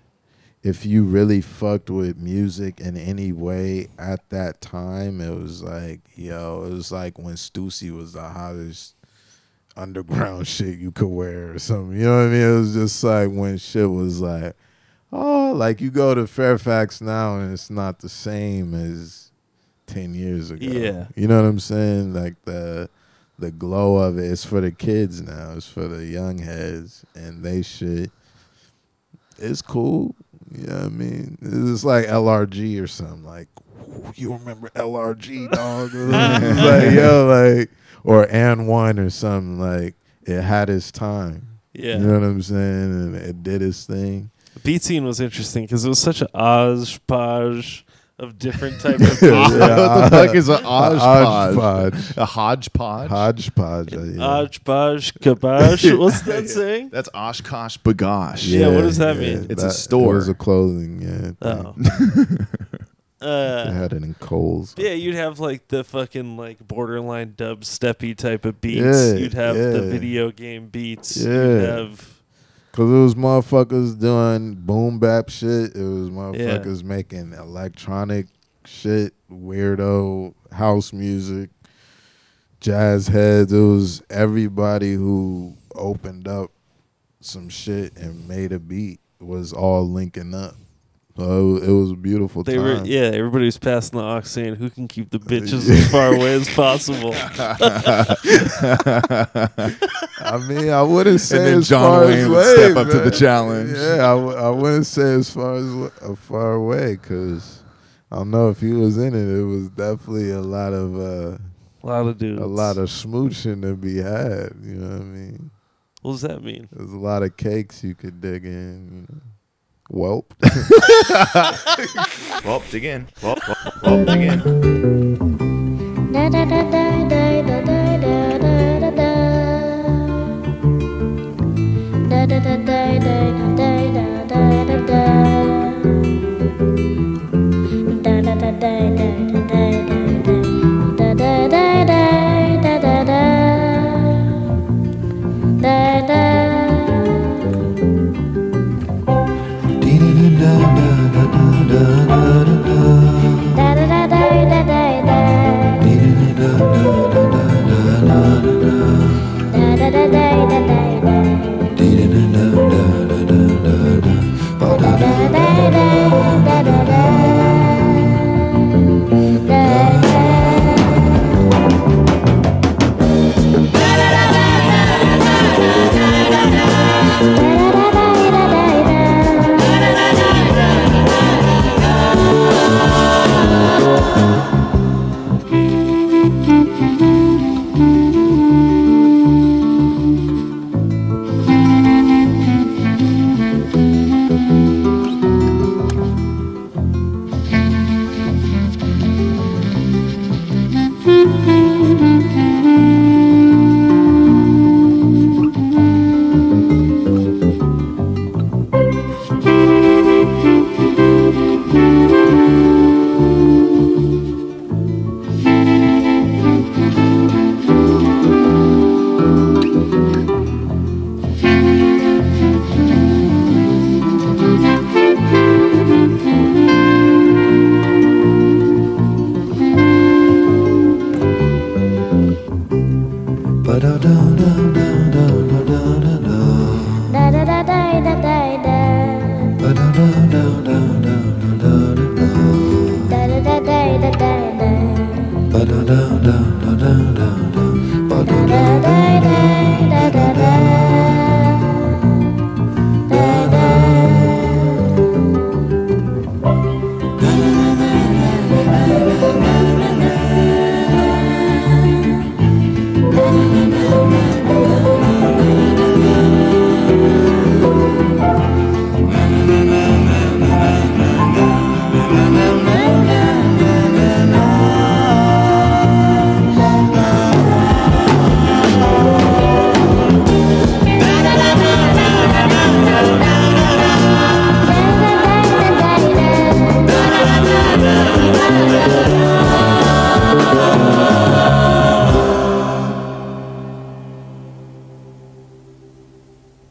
Speaker 6: if you really fucked with music in any way at that time, it was like yo, it was like when Stussy was the hottest underground shit you could wear or something. You know what I mean? It was just like when shit was like, oh, like you go to Fairfax now and it's not the same as ten years ago.
Speaker 4: Yeah.
Speaker 6: you know what I'm saying? Like the the glow of it is for the kids now. It's for the young heads, and they shit. It's cool. You know what I mean? It's like LRG or something. Like, you remember LRG, dog? Like, yo, like, or and one or something. Like, it had its time.
Speaker 4: Yeah.
Speaker 6: You know what I'm saying? And it did its thing.
Speaker 4: The beat scene was interesting because it was such an hodgepodge of different type of beats.
Speaker 6: Yeah,
Speaker 3: what the fuck is a hodgepodge?
Speaker 6: hodgepodge.
Speaker 3: A hodgepodge?
Speaker 6: Hodgepodge. uh, yeah.
Speaker 4: Hodgepodge, kabosh. What's that saying?
Speaker 3: That's OshKosh B'gosh.
Speaker 4: Yeah, what does that mean?
Speaker 3: It's a store.
Speaker 6: It was a clothing, yeah.
Speaker 4: Oh.
Speaker 6: thing. They
Speaker 4: Uh,
Speaker 6: had it in Kohl's.
Speaker 4: yeah, you'd have like the fucking like borderline dubsteppy type of beats.
Speaker 6: Yeah,
Speaker 4: you'd have the video game beats. Yeah. You'd
Speaker 6: Yeah.
Speaker 4: have
Speaker 6: Cause it was motherfuckers doing boom bap shit. It was motherfuckers making electronic shit, weirdo house music, jazz heads. It was everybody who opened up some shit and made a beat was all linking up. So it was, a beautiful
Speaker 4: they
Speaker 6: time.
Speaker 4: were yeah. Everybody was passing the aux saying, "Who can keep the bitches as far away as possible?"
Speaker 6: I mean, I wouldn't say and
Speaker 3: then
Speaker 6: as
Speaker 3: John
Speaker 6: far
Speaker 3: Wayne
Speaker 6: as
Speaker 3: would
Speaker 6: way,
Speaker 3: step up to the challenge.
Speaker 6: Yeah, I, w- I wouldn't say as far as uh, far away because I don't know if he was in it. It was definitely a lot of uh,
Speaker 4: a lot of dudes.
Speaker 6: a lot of smooching to be had. You know what I mean?
Speaker 4: What does that mean?
Speaker 6: There's a lot of cakes you could dig in. You know? Welp.
Speaker 3: Well, dig in. Well, well, well, dig in.
Speaker 1: Da da da da da da da da da da da. Da da da da da da da da da da. Da da da
Speaker 12: da da da da da da. Da